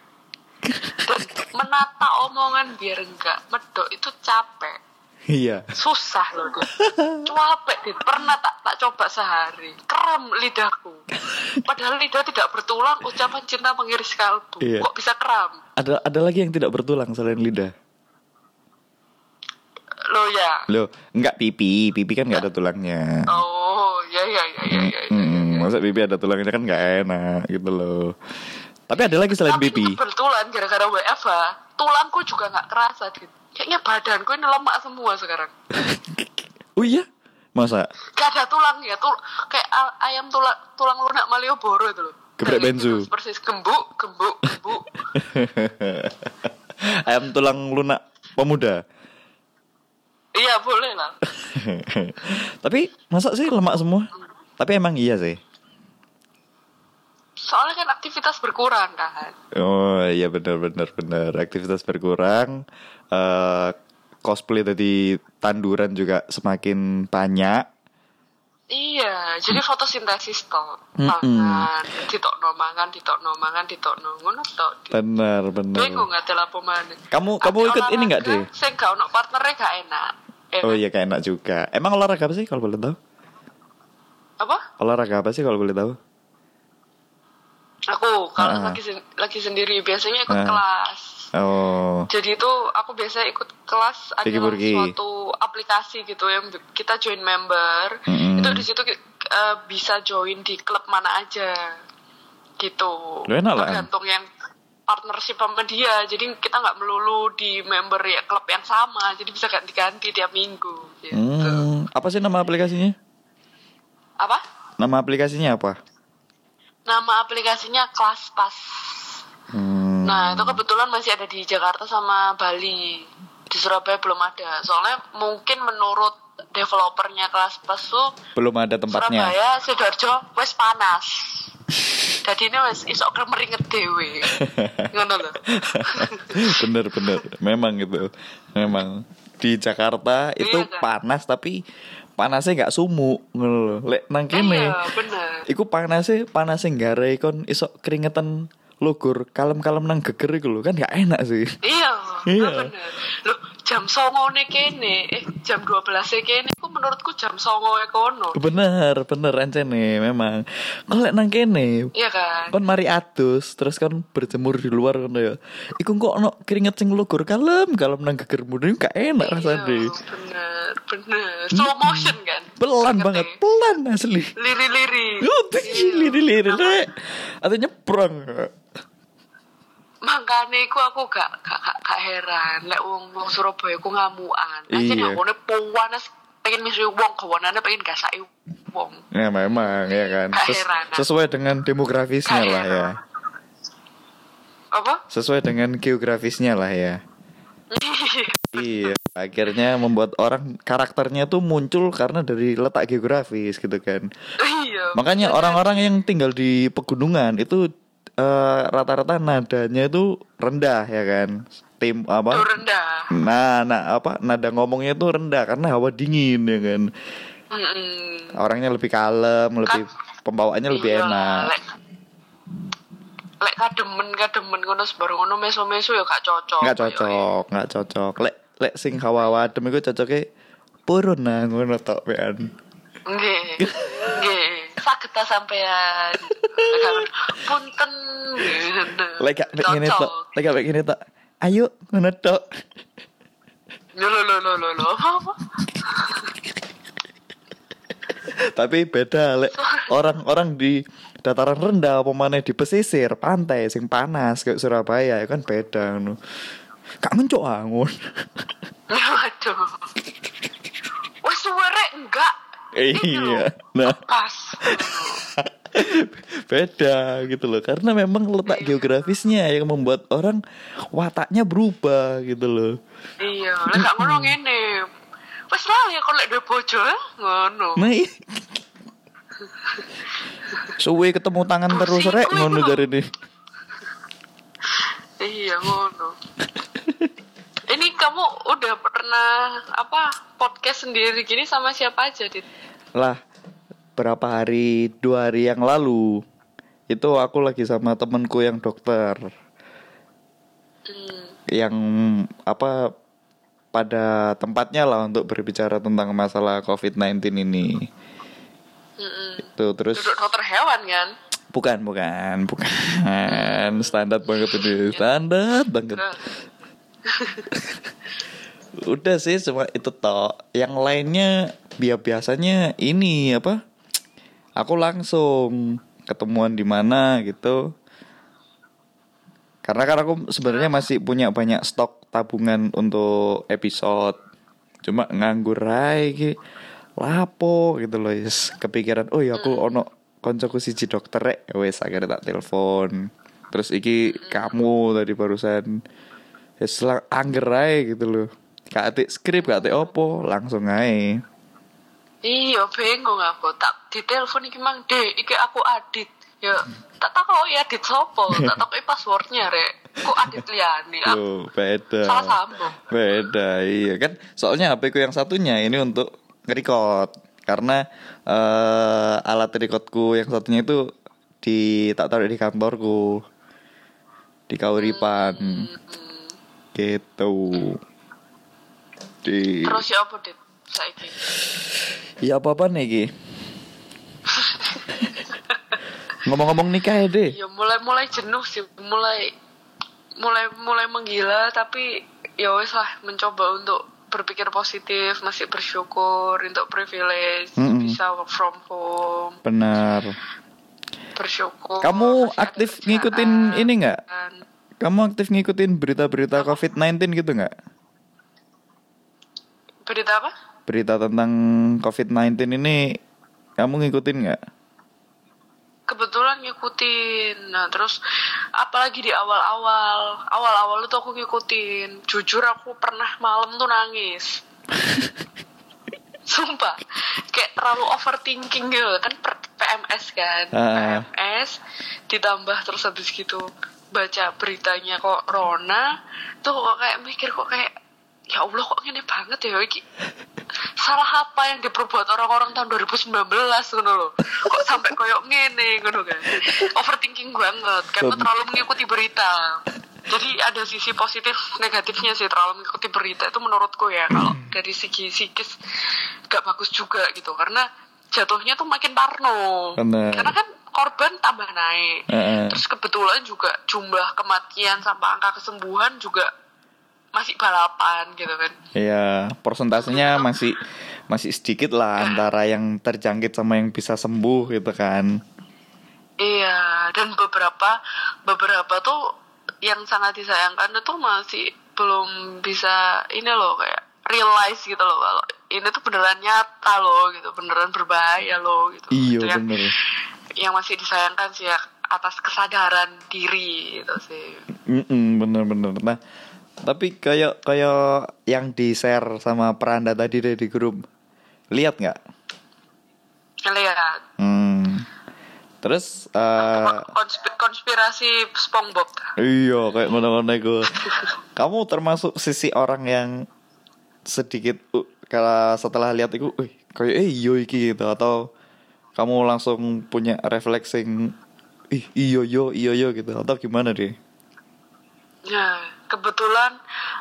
dan menata omongan biar enggak medok itu capek. Iya. Susah loh dia capek dit pernah tak tak coba sehari. Kram lidahku. Padahal lidah tidak bertulang ucapan cinta mengiris kalbu. Iya. kok bisa kram ada ada lagi yang tidak bertulang selain lidah lo ya Loh, enggak pipi, pipi kan enggak ada tulangnya. oh ya ya ya ya ya, ya, Hmm, masa pipi ada tulangnya kan nggak enak gitu loh. Tapi ada lagi selain tapi pipi. kebetulan gara-gara WFH tulangku juga nggak kerasa dit kayaknya badanku ini lemak semua sekarang Oh iya? Masa? Gak ada tulangnya, tul kayak ayam tulang tulang lunak Malioboro itu loh. Geprek gitu, persis gembuk, gembuk, gembuk. Ayam tulang lunak pemuda. Iya boleh lah. Tapi masa sih lemak semua? Tapi emang iya sih. Soalnya kan aktivitas berkurang kan. Oh iya benar benar benar. Aktivitas berkurang. eh cosplay tadi tanduran juga semakin banyak. Iya, jadi fotosintesis toh. Mm-mm. Mangan, ditokno mangan, ditokno mangan, ditokno ngono. Benar benar. Bingung gak ada apa mana. Kamu kamu ikut ini nggak deh? Saya gak ono partnernya gak enak. Enak. Oh iya kayak enak juga. Emang olahraga apa sih kalau boleh tahu? Apa? Olahraga apa sih kalau boleh tahu? Aku kalau Ah. lagi sen- lagi sendiri biasanya ikut Ah. kelas. Oh, Jadi itu aku biasanya ikut kelas ada suatu aplikasi gitu yang kita join member. Mm-mm. Itu di situ eh, bisa join di klub mana aja. Gitu. Lu enak lah. Tergantung yang partnership sama dia. Jadi kita nggak melulu di member ya klub yang sama. Jadi bisa ganti-ganti tiap minggu gitu. Hmm, apa sih nama aplikasinya? Apa? Nama aplikasinya apa? Nama aplikasinya Kelas Pas. Hmm, Nah, itu kebetulan masih ada di Jakarta sama Bali. Di Surabaya belum ada. Soalnya mungkin menurut developernya kelas pas tuh belum ada tempatnya. Surabaya, Sidoarjo wes panas. Jadi ini wes isok kemeringet dewe. Ngono lho. bener bener, memang itu, memang di Jakarta itu Iya, kan? panas tapi panasnya nggak sumuk, ngono lho. Lek nang kene, Iya, bener. iku panasnya panasnya nggare kon isok keringetan lugur kalem-kalem nang geger iku lho kan nggak enak sih. Iya, Iya. bener. Loh, jam songo nih kene, eh jam 12 e kene, ku menurutku jam songo e kono. Bener bener rencene memang. Kalau lek nang kene Iya kan? kon mari atus terus kan berjemur di luar kan ya iku kok ono keringet sing lugur kalem kalem nang gegermu ini gak enak rasanya Iya, bener, bener. Slow motion kan? pelan banget pelan asli Liri-liri. Uh, liri liri liri atau nyebrang makanya aku aku gak gak gak, gak heran lek wong wong Surabaya ku ngamuan Anjir Iya. ngomongnya panas pengen misuhi wong kawanane pengen gasai wong Ya memang ya kan. Ses- sesuai dengan demografisnya Gak lah ya. apa Sesuai dengan geografisnya lah ya. Iya, akhirnya membuat orang karakternya tuh muncul karena dari letak geografis gitu kan. iya Makanya orang-orang yang tinggal di pegunungan itu eh, rata-rata nadanya itu rendah ya kan. Tim itu apa? rendah Nah, nah apa? Nada ngomongnya itu rendah karena hawa dingin ya kan. Mm-mm. Orangnya lebih kalem, lebih pembawaannya lebih Iya, enak. lek lek kademen kademen ngono baru ngono meso meso ya gak cocok Kayak, cocok, nggak cocok. Lek lek sing hawa adem iku cocoknya purun nah ngono tok pean. Nggih. Nggih. Ta sampean. Punten. Lek gak ngene tok, lek gak ngene tok. Ayo ngono tok. Lo lo lo lo lo lo. Apa? Tapi beda lek orang-orang di dataran rendah apa maneh di pesisir pantai sing panas kayak Surabaya ya kan beda ngono. Kak mencok angun. Waduh. Wes suwere enggak. Iya. Nah, Pas. Beda gitu loh karena memang letak geografisnya yang membuat orang wataknya berubah gitu loh. Iya, lek gak ngono ngene. Wes lali kok lek duwe bojo eh? ngono. Nah, i- suwe ketemu tangan terus rek ngono jare nih. Iya ngono. Ini kamu udah pernah apa podcast sendiri gini sama siapa aja, Dit? Lah, berapa hari dua hari yang lalu itu aku lagi sama temenku yang dokter Hmm. yang apa pada tempatnya lah untuk berbicara tentang masalah COVID-19 ini. Mm-mm. Itu terus Duduk dokter hewan kan? bukan bukan bukan standar banget ini standar banget. Nah, Udah sih cuma itu toh. Yang lainnya biasanya ini apa? Aku langsung ketemuan di mana gitu. Karena kan aku sebenarnya masih punya banyak stok tabungan untuk episode. Cuma nganggur iki. Lapo gitu loh, yes. kepikiran, oh ya aku ono koncoku siji dokter rek, wes akhirnya tak telepon. Terus iki kamu tadi barusan ya selang angger aja gitu loh atik skrip gak atik opo langsung aja Iya, bingung aku. Tak ditelepon iki mang, "Dek, iki aku Adit." Ya, tak tahu ya Adit sopo, tak tahu passwordnya rek. Kok Adit liani? Aku beda salah sambung. beda iya kan soalnya HP ku yang satunya ini untuk nge-record karena eh alat recordku yang satunya itu di tak taruh di kantorku di Kauripan gitu di Terus ya apa, Dit? Saiki. Ya apa apa nih Ki? ngomong-ngomong nikah ya deh Ya mulai mulai jenuh sih, mulai mulai mulai menggila tapi ya wes lah mencoba untuk berpikir positif, masih bersyukur untuk privilege Mm-mm. bisa work from home, benar bersyukur. Kamu aktif kerjaan. ngikutin ini nggak? Kamu aktif ngikutin berita-berita COVID-19 gitu nggak? Berita apa? Berita tentang COVID-19 ini kamu ngikutin nggak? kebetulan ngikutin. Nah terus apalagi di awal-awal? Awal-awal itu aku ngikutin. Jujur aku pernah malam tuh nangis. Sumpah. Kayak terlalu overthinking gitu. Kan PMS kan. Ah. PMS ditambah terus habis gitu baca beritanya kok Rona tuh kok kayak mikir kok kayak ya Allah kok gini banget ya iki? Salah apa yang diperbuat orang-orang tahun 2019 ngono loh kok sampai koyok ngene ngono kan? Overthinking banget karena terlalu mengikuti berita. Jadi ada sisi positif negatifnya sih terlalu mengikuti berita. Itu menurutku ya kalau dari segi psikis gak bagus juga gitu. Karena jatuhnya tuh makin parno. Bener. karena kan korban tambah naik. Heeh. terus kebetulan juga jumlah kematian sampai angka kesembuhan juga masih balapan gitu kan Iya, persentasenya masih masih sedikit lah antara yang terjangkit sama yang bisa sembuh gitu kan. Iya, dan beberapa beberapa tuh yang sangat disayangkan itu masih belum bisa ini loh kayak realize gitu loh kalau ini tuh beneran nyata loh gitu beneran berbahaya loh gitu Iya Itu yang, bener. yang masih disayangkan sih ya atas kesadaran diri gitu sih bener-bener. Nah, tapi kayak kayak yang di share sama Peranda tadi deh di grup, lihat nggak? ngeliat Hmm. Terus, eh Konspi- konspirasi SpongeBob iya kayak ngono-ngono iku. Kamu termasuk sisi orang yang sedikit uh, kalau setelah lihat itu, eh kayak eh iya iki gitu atau kamu langsung punya refleksing ih iya yo iya yo gitu atau gimana deh? Ya, kebetulan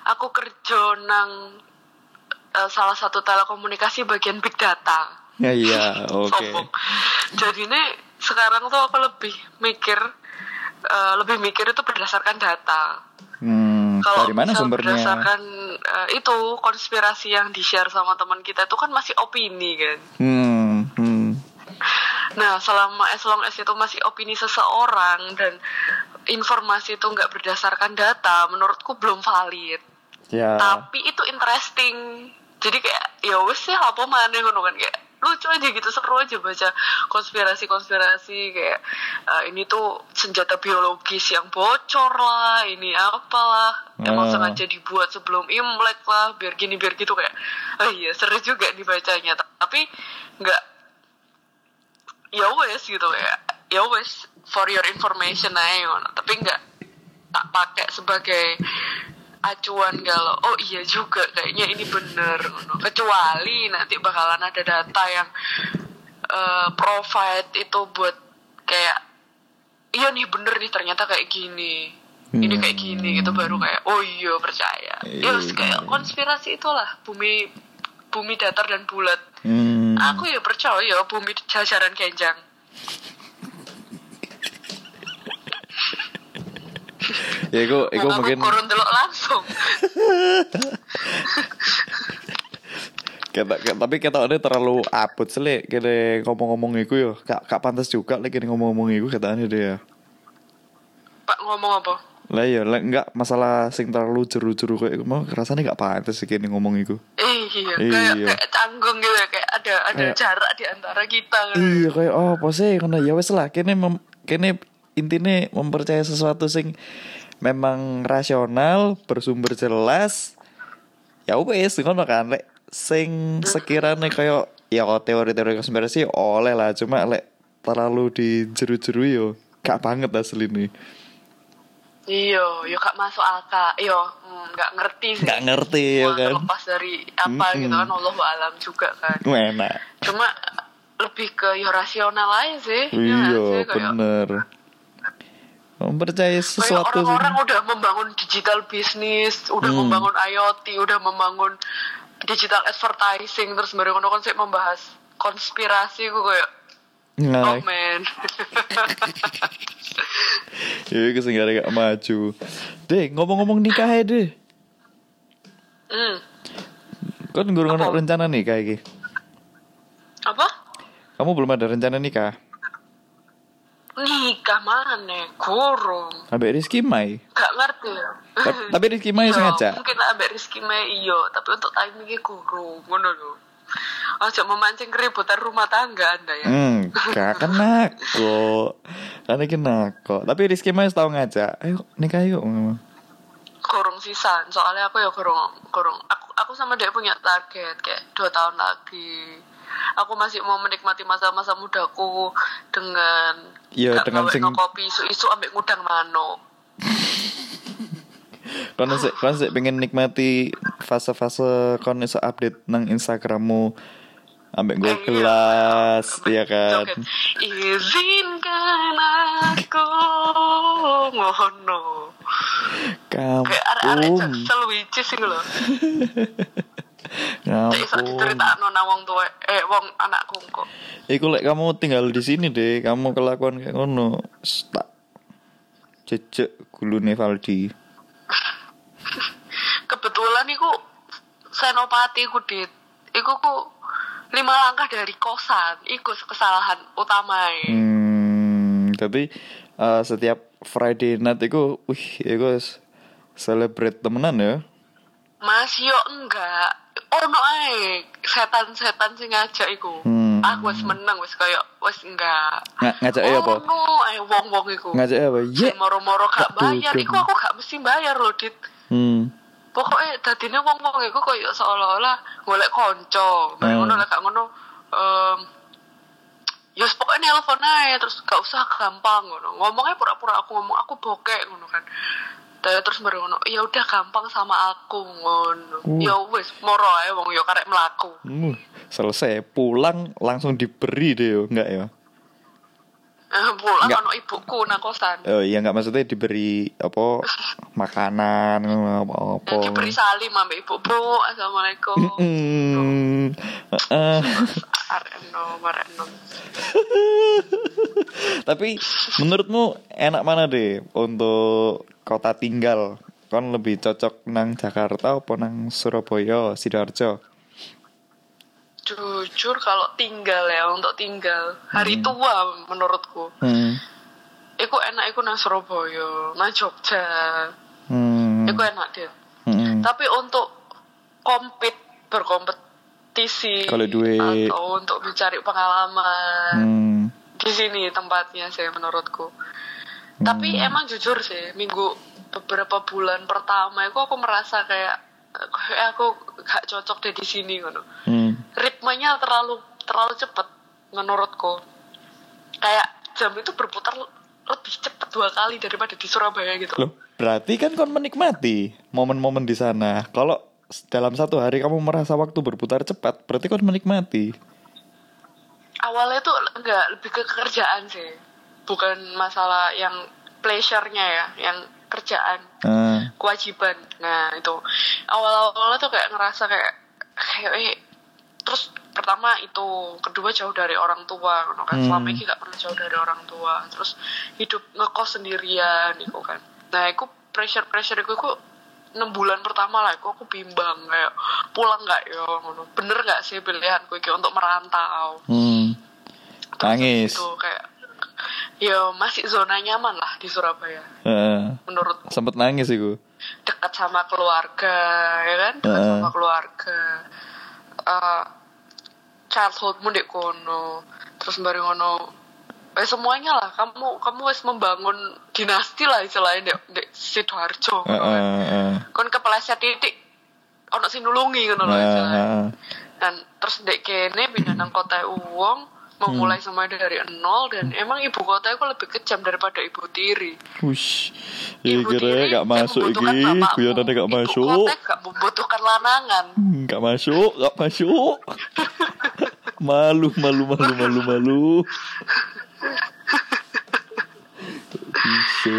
aku kerja nang eh, salah satu telekomunikasi bagian big data. Ya iya, oke. Sombong. Jadi ini sekarang tuh aku lebih mikir eh, lebih mikir itu berdasarkan data. Hmm, Kalau dari mana sumbernya? Berdasarkan eh, itu konspirasi yang di-share sama teman kita itu kan masih opini kan. Hmm, hmm. Nah, selama as long as itu masih opini seseorang dan informasi itu nggak berdasarkan data, menurutku belum valid. Ya. Tapi itu interesting. Jadi kayak ya wes sih apa mana ngono kan kayak lucu aja gitu seru aja baca konspirasi-konspirasi kayak eh, ini tuh senjata biologis yang bocor lah, ini apalah. Emang Ah. sengaja dibuat sebelum Imlek lah, biar gini biar gitu kayak oh iya seru juga dibacanya. Tapi nggak ya wes gitu ya ya wes for your information aja ngono. tapi nggak tak pakai sebagai acuan kalau oh iya juga kayaknya ini bener ngono. kecuali nanti bakalan ada data yang eh, provide itu buat kayak iya nih bener nih ternyata kayak gini ini kayak gini gitu baru kayak oh iya percaya ya wes, kayak konspirasi itulah bumi bumi datar dan bulat Hmm. Aku ya percaya bumi jajaran kenjang. Ya iku iku mungkin kurun delok langsung. kita- tapi kita ada terlalu abot sih kene ngomong-ngomong iku yo. Gak gak pantas juga lek kene ngomong-ngomong iku katanya dia. Pak ngomong apa? Lah ya, enggak masalah sing terlalu jeru-jeru kayak mau rasanya gak pantas sih kene ngomong iku. Eh, iya, Iya. kayak kayak canggung gitu ya, kayak ada ada Kayak- jarak di antara kita. Iya kayak oh apa sih ngono ya wes lah kene mem, kene intine mempercaya sesuatu sing memang rasional, bersumber jelas. Ya wes ngono kan lek sing sekiranya kayak ya teori-teori konspirasi oleh lah cuma lek terlalu dijeru-jeru yo gak banget asli nih. Iya, yo gak masuk akal. Yo, hmm, gak ngerti sih. Gak ngerti ya kan. Terlepas dari apa Mm-mm. gitu kan Allah alam juga kan. Enak. Cuma lebih ke yo rasional aja sih. ya nggak Iya? Kayak- bener. Mempercayai Kayak sesuatu orang-orang udah membangun digital bisnis, udah Hmm. membangun IoT, udah membangun digital advertising, terus baru ngono sih membahas konspirasi gue kayak Nah, oh man. ya iku sing gak maju. Deh, ngomong-ngomong nikah ya, deh. hmm. Kan ada Apa? rencana nikah iki. Apa? Kamu belum ada rencana nikah? Nikah mana? Kurung. Ambek Rizky Mai. Gak ngerti ya. Ta- tapi Rizky Mai sengaja. Mungkin ambek Rizky Mei iyo, tapi untuk timingnya kurung. Ngono lho. Ojo memancing keributan rumah tangga Anda ya. Hmm, gak kena kok. Karena kena kok. Tapi Rizky Mai tahu ngajak. Ayo nikah yuk. kurung sisan soalnya aku ya kurung kurung aku aku sama dia punya target kayak dua tahun lagi aku masih mau menikmati masa-masa mudaku dengan Iya, gak dengan sing- ngopi isu-isu ambek ngudang mano Kon sik kon sik pengen nikmati fase-fase kon iso update nang Instagrammu. Ambek gue Eh, iya. kelas Ambek ya kan. joget, izinkan aku. Ngono. Kayak arek-arek wicis sih loh Kampung. diceritakno nang wong tuwa eh wong anakku kok Iku lek kamu tinggal di sini deh, kamu kelakuan kayak ngono. Tak jejek gulune Valdi. kebetulan iku senopati iku dit iku ku lima langkah dari kosan iku kesalahan utama Hmm, tapi eh, setiap Friday night iku wih iku celebrate temenan ya. Mas yo enggak. Ono ae setan-setan sing ngajak iku. Hmm. Aku wis meneng wis koyo wis enggak. Nga, ngajak ya apa? Ono ae wong-wong iku. Ngajak apa? Sing moro-moro gak bayar iku aku gak mesti bayar loh, Dit. Hmm. Pokoknya dadine wong-wong iku koyo seolah-olah golek konco. Bareng Hmm. ngono lek gak ngono em Ya pokoknya nelpon aja terus gak usah gampang ngono. Ngomongnya pura-pura aku ngomong aku bokek ngono kan. Terus baru ngono, ya udah gampang sama aku ngono. Uh. Ya wis moro ae wong yo karek mlaku. Hmm, selesai pulang langsung diberi deh yo, enggak ya? Pulang Nggak. ono ibuku nang kosan. Oh iya enggak maksudnya diberi apa makanan apa apa. Yang diberi salim ambek ibu bu, assalamualaikum. Hmm. Heeh. Tapi menurutmu enak mana deh untuk kota tinggal? Kon lebih cocok nang Jakarta apa nang Surabaya, Sidoarjo? Jujur kalau tinggal ya untuk tinggal hari tua menurutku. Hmm. Iku enak iku nang Surabaya, nang Jogja. Hmm. Iku enak deh. Hmm. Tapi untuk kompet berkompetisi Kalau duit. atau untuk mencari pengalaman Hmm. di sini tempatnya sih menurutku. Tapi Hmm. emang jujur sih minggu beberapa bulan pertama itu aku merasa kayak kayak aku gak cocok deh di sini ngono. Hmm. Ritmenya terlalu terlalu cepet menurutku. Kayak jam itu berputar lebih cepat dua kali daripada di Surabaya gitu. Loh, berarti kan kon menikmati momen-momen di sana. Kalau dalam satu hari kamu merasa waktu berputar cepat, berarti kon menikmati. awalnya tuh enggak lebih ke kerjaan sih bukan masalah yang pleasure-nya ya yang kerjaan Ah. kewajiban nah itu awal-awalnya tuh kayak ngerasa kayak kayak eh, terus pertama itu kedua jauh dari orang tua kan Hmm. selama ini gak pernah jauh dari orang tua terus hidup ngekos sendirian itu kan nah itu pressure pressure itu aku enam bulan pertama lah aku aku bimbang kayak pulang nggak ya bener nggak sih pilihanku iki untuk merantau Hmm. Terus Nangis. itu kayak ya masih zona nyaman lah di Surabaya Heeh. menurut Sempet nangis iku. dekat sama keluarga ya kan dekat Heeh. sama keluarga Eh childhoodmu di kono terus bareng kono eh semuanya lah kamu kamu wis membangun dinasti lah istilahnya di, di sidoarjo ngono kan. Heeh, heeh. kon kepeleset titik ono sing nulungi ngono Heeh, istilahnya heeh. dan terus dek kene pindah nang kota uang memulai semuanya dari nol dan emang ibu kota itu lebih kejam daripada ibu tiri Wush. Ya ibu kira gak masuk bapakmu. guyonane gak ibu masuk. kota gak membutuhkan lanangan Hmm, Gak masuk, gak masuk. malu, malu, malu, malu, malu. Iso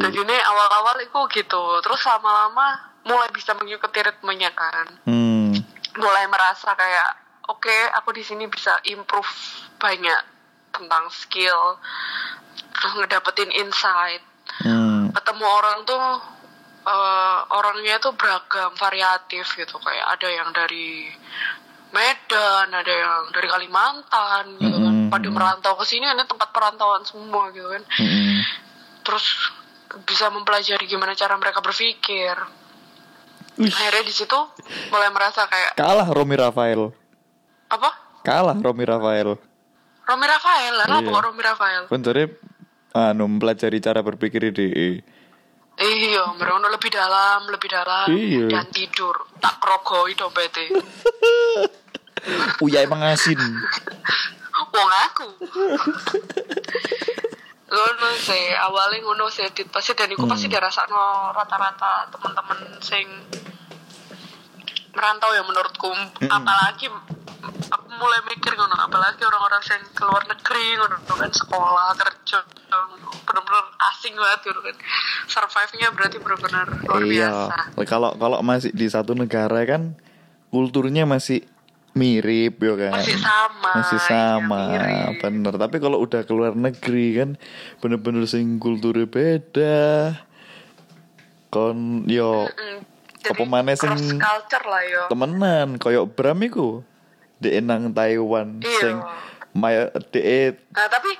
jadi ini awal-awal itu gitu terus lama-lama mulai bisa mengikuti ritmenya kan Hmm. mulai merasa kayak oke aku di sini bisa improve banyak tentang skill terus ngedapetin insight Hmm. ketemu orang tuh eh, orangnya tuh beragam variatif gitu kayak ada yang dari Medan ada yang dari Kalimantan gitu kan pada merantau ke sini ini tempat perantauan semua gitu kan Hmm. terus bisa mempelajari gimana cara mereka berpikir Ush. akhirnya di situ mulai merasa kayak Kalah Romi Rafael. Apa Kalah Romi Rafael. Romi Rafael lah Iya. Romi Rafael jadi anu mempelajari cara berpikir ide. iya merono lebih dalam lebih dalam Iya. dan tidur tak krogoi dompetnya Uya emang asin. wong aku ngono sih awalnya ngono sih pasti dan iku pasti dirasakno rata-rata teman-teman sing merantau ya menurutku apalagi aku mulai mikir ngono apalagi orang-orang sing keluar negeri ngono kan sekolah kerja bener-bener asing banget gitu kan survive-nya berarti bener-bener luar biasa Iya. Kalau kalau masih di satu negara kan kulturnya masih mirip ya kan. Masih sama, Masih iya, sama, mirip. bener. Tapi kalau udah keluar negeri kan bener-bener sing kulturnya beda. Kon yo Mm, apa maneh sing culture lah yo temenan koyo Bram iku. Dek nang Taiwan Iya. sing maya dek Nah, tapi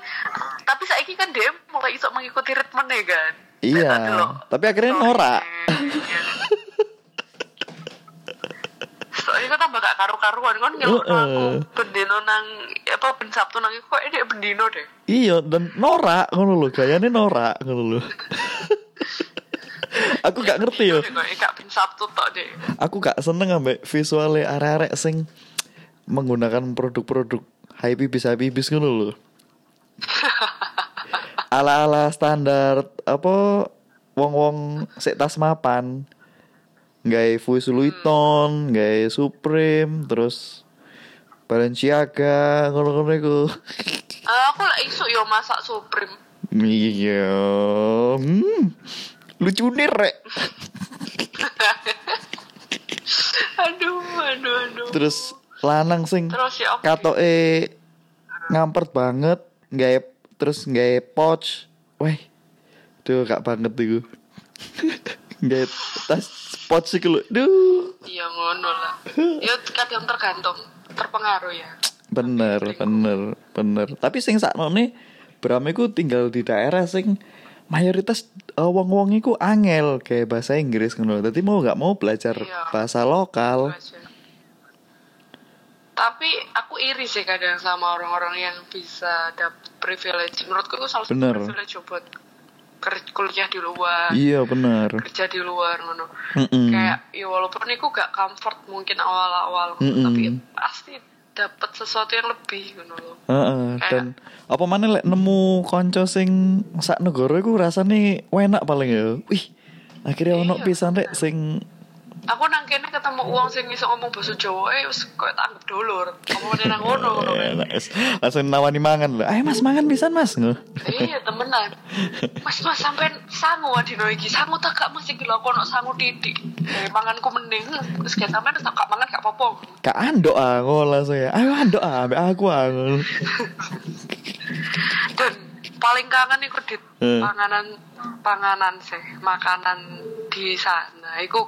tapi saiki kan dia mau mulai iso mengikuti ritmenya kan. Iya, tapi akhirnya Story-nya, norak. iya. Soalnya kan tambah gak karu-karuan kan ngelok aku Heeh. bendino nang apa ben Sabtu nang iku kok ini bendino deh. Iya, dan norak ngono lho, gayane norak ngono lho. aku gak ngerti yo. Aku gak seneng ambek visualnya arek-arek sing menggunakan produk-produk high pipis high pipis ngono lho. Ala-ala standar apa wong-wong sik tas mapan. Gawe Louis Vuitton, gawe Supreme, terus Balenciaga, ngono-ngono iku. Ah, aku lah isu yo masak Supreme. Iya. Hmm. Lucu nih, Rek. Aduh, aduh, aduh. Terus lanang sing Terus ya apa? katoke ngampert banget, gawe terus gawe pouch. Weh. Duh, gak banget iku. gawe tas pouch iku lho. Duh. Iya ngono lah. Ya kadang tergantung, terpengaruh ya. Bener, bener, bener. Tapi sing saknone Bram iku tinggal di daerah sing mayoritas uh, wong-wong iku angel kayak bahasa Inggris ngono. Dadi mau gak mau belajar Iya. bahasa lokal. Tapi aku iri sih kadang sama orang-orang yang bisa dapet privilege. Menurutku itu salah satu privilege buat ker- kuliah di luar, Iya, bener. kerja di luar ngono. Mm-mm. Kayak ya walaupun aku gak comfort mungkin awal-awal, Mm-mm. tapi pasti dapat sesuatu yang lebih ngono. Heeh, Kayak- dan apa mana lek nemu konco sing sak negara iku rasane enak paling ya. Wih, akhirnya ono Iya. pisan rek sing Aku nang kene ketemu uang sing iso ngomong bahasa Jawa, eh wis koyo tak anggap dulur. Ngomongnya nang ngono ngono. es. Langsung nawani mangan lho. Ayo Mas mangan pisan Mas. Iya temenan. Mas mas sampean sangu adino iki. Sangu tak gak mesti gila kono sangu titik. Eh manganku mending wis gak sampean tak gak mangan gak apa-apa. Kak andok ah ngono langsung ya. Ayo andok ah ambek aku ah. ngono. Dan paling kangen iku di Hmm. panganan panganan sih, makanan di sana iku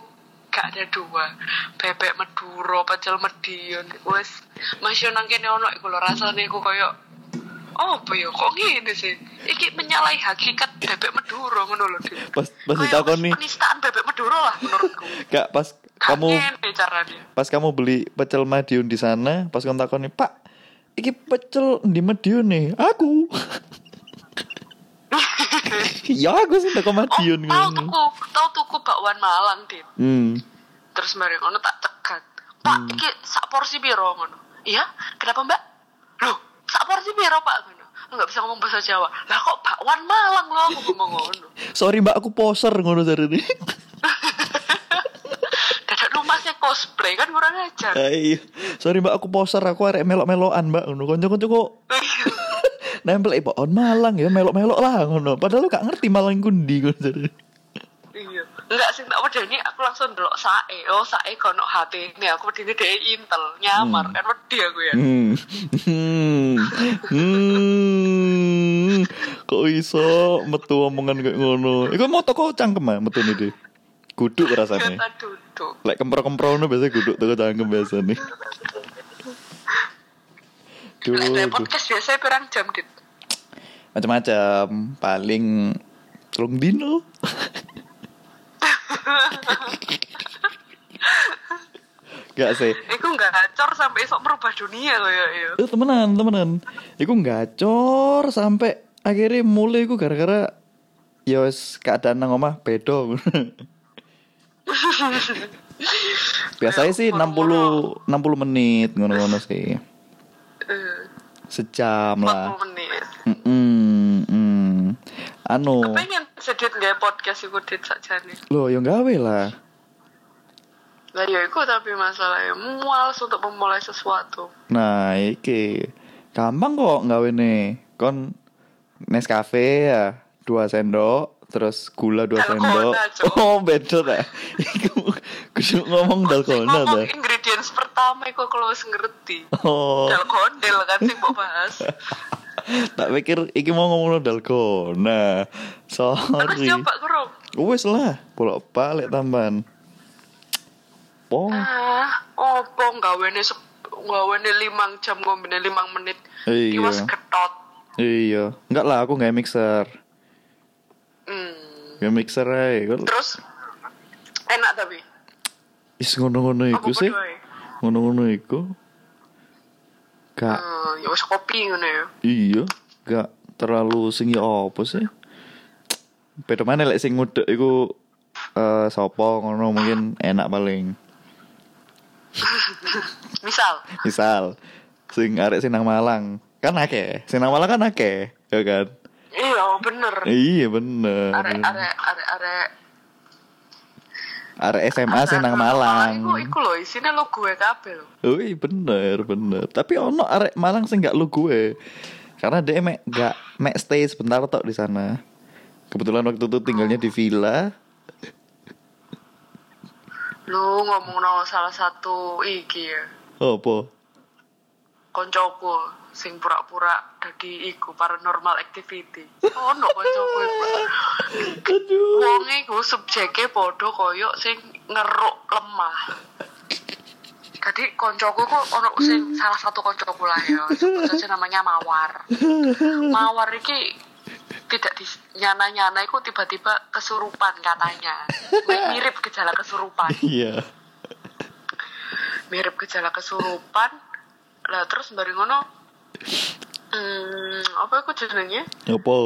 gak ada dua bebek meduro pecel medion wes masih nang kene ono iku lho rasane iku koyo oh apa ya kok ngene sih iki menyalahi hakikat bebek meduro ngono lho. Pas pas Kayak ditakoni, penistaan bebek meduro lah menurutku Kak pas Gak kamu pas kamu beli pecel Madiun di sana, pas kamu takoni, "Pak, iki pecel di Madiun nih." Aku. ya aku sih teko oh Madiun tau tuku tau tuku bakwan Malang dit Hmm. terus mari ngono tak cegat pak iki sak porsi piro ngono? Iya? Kenapa mbak? Loh sak porsi piro pak? Ngono. Nggak bisa ngomong bahasa Jawa. Lah kok bakwan Malang loh aku ngomong ngono. Sorry Mbak, aku poser ngono jare ini. lumasnya cosplay kan kurang ajar. Iya. Sorry Mbak, aku poser, aku arek melok-melokan Mbak ngono. Kanca-kanca kok nempel eh pohon Malang ya melok-melok lah ngono. Padahal lu gak ngerti Malang kundi ngono jare. iya enggak sih tak wedeni aku langsung delok sae oh sae kono hati ini aku wedeni dhek intel nyamar kan wedi aku ya Hmm. Hmm. Hmm. Kok iso metu omongan kayak ngono. Iku mau toko cangkem ah metu nih deh. Guduk rasanya. kita duduk Lek kempro-kempro ngono biasanya guduk toko cangkem biasanya. Duh, podcast biasanya pirang jam dit macam-macam paling telung dino. Gak sih. Iku nggak gacor sampai esok merubah dunia loh ya. Eh temenan temenan. Iku gacor sampai akhirnya mulai iku gara-gara Ya wis keadaan nang omah bedo Biasanya sih 60 60 menit ngono-ngono sih. Eh, Sejam lah. 40 menit. Mm-mm, mm. Anu Pengen sedit nggak podcast iku dit saja nih. Loh yang gawe lah Lah ya iku tapi masalahnya muals untuk memulai sesuatu. Nah, iki gampang kok gawe nih. Kon Nescafe ya, dua sendok, terus gula dua Dalgona, sendok. Oh, beda ta. Iku kudu ngomong dalgona ta. Ingredients pertama iku kalau ngerti. Oh, Dalgondel kan sih mbok bahas. tak pikir iki mau ngomong dalgona. Terus Sorry. coba kurung. Wes lah, bolak balik tambahan. Po. Ah, opo gawene gawene limang jam ngombene limang menit. Iya. Iwas ketot. Iya, enggak lah aku nggak mixer. Ya mixer ae. Kok Terus enak tapi. is ngono-ngono iku sih. Ngono-ngono iku. Gak Hmm, ya wis kopi ngono ya. iya, gak terlalu sing ya apa sih? Beda mana lek sing ngudek iku eh sapa ngono mungkin enak paling. Misal, Misal sing arek sing nang Malang kan akeh. Sing nang Malang kan akeh, ya kan? iya bener. Iya bener. Arek arek arek arek Arek SMA sing nang Iku Malang. iku lho isine lo gue kabeh lho. Iya bener bener. Tapi ono arek Malang sing gak lu gue. Karena dia mek gak mek stay sebentar tok di sana. Kebetulan waktu itu tinggalnya di villa. Lu ngomong no salah satu iki ya. Oh, apa? Koncoku sing pura-pura dadi iku paranormal activity. Ono koncoku iku. Aduh. Wong iku subjeke padha koyo sing ngeruk lemah. Jadi koncoku kok ono sing salah satu koncoku lah ya, sebut saja namanya Mawar. Mawar iki tidak dinyana-nyana itu tiba-tiba kesurupan katanya. Mirip gejala kesurupan. Iya. Mirip gejala kesurupan. Lah terus bari ngono hmm, apa iku jenenge? Apa?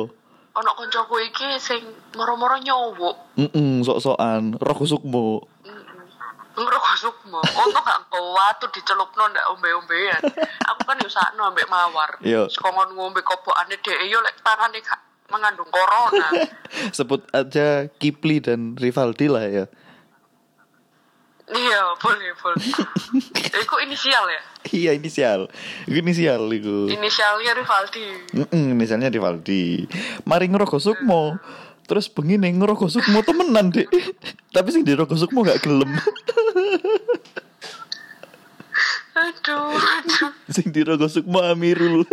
Ono koncoku iki sing moro-moro nyowuk. Mm sok-sokan roh kusukmu. Ngerokok sukmo, untuk gak kau watu dicelupno ndak ombe-ombean. Aku kan yo sakno ambek mawar. Iya. Sekongkon ngombe kobokane dhek yo lek tangane gak mengandung corona. Sebut aja Kipli dan Rivaldi lah ya. Iya, boleh, boleh. Iku inisial ya? Iya inisial. Inisial iku. Inisialnya Rivaldi. Mm misalnya Rivaldi. Mari ngerokok sukmo. Terus begini ngerokok sukmo temenan deh. Tapi sing di rokok sukmo gak gelem. Aduh, aduh. sing di rokok sukmo Amirul.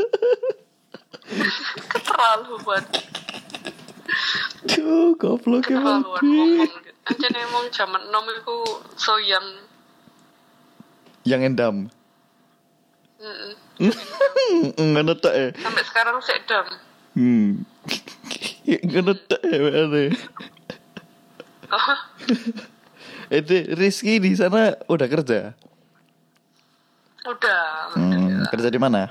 Keterlaluan. Duh, goblok ya Keterlaluan Aja emang zaman nom iku so yang Yang endam. Ngono tok ya. sampai sekarang sedang. Hmm. Ngono tok ya mana. Itu Rizky di sana udah kerja. Udah, Hmm, kerja di mana?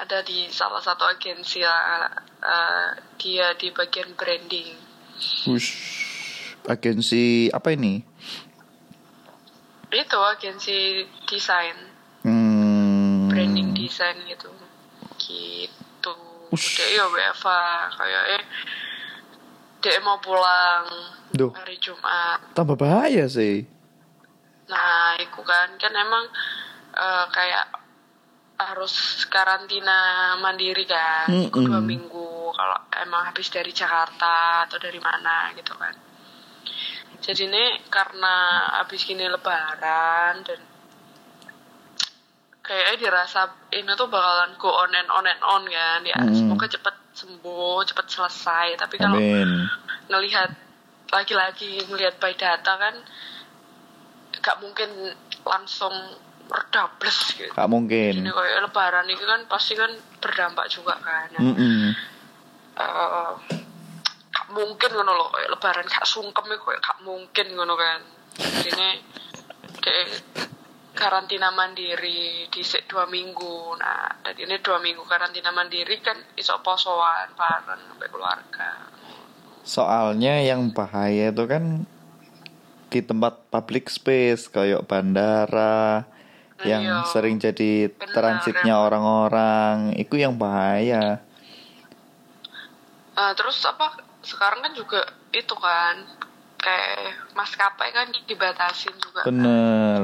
ada di salah satu agensi eh, dia di bagian branding Wush. Agensi apa ini? itu agensi desain Hmm. branding desain gitu gitu Ush. dia ya WFA kayak eh dia mau pulang Duh. hari Jumat Tambah bahaya sih. nah itu kan kan emang eh, kayak harus karantina mandiri kan Mm-mm. dua minggu kalau emang habis dari Jakarta atau dari mana gitu kan jadi ini karena habis gini lebaran dan kayaknya dirasa ini tuh bakalan go on and on and on kan ya Mm. semoga cepet sembuh cepet selesai tapi kalau Amin. ngelihat lagi-lagi ngelihat by data kan gak mungkin langsung redables gitu. Gak mungkin. Jadi kayak lebaran itu kan pasti kan berdampak juga kan. Mm-mm. eh, gak mungkin ngono loh kayak lebaran gak sungkem itu kayak gak mungkin ngono kan. Ini kayak karantina mandiri di dua minggu. Nah, dan ini dua minggu karantina mandiri kan iso posoan bareng sampai keluarga. Soalnya yang bahaya itu kan di tempat public space kayak bandara yang Iya. sering jadi Benar, transitnya orang-orang itu yang bahaya. Eh, terus apa sekarang kan juga itu kan kayak maskapai kan dibatasin juga kan. Bener,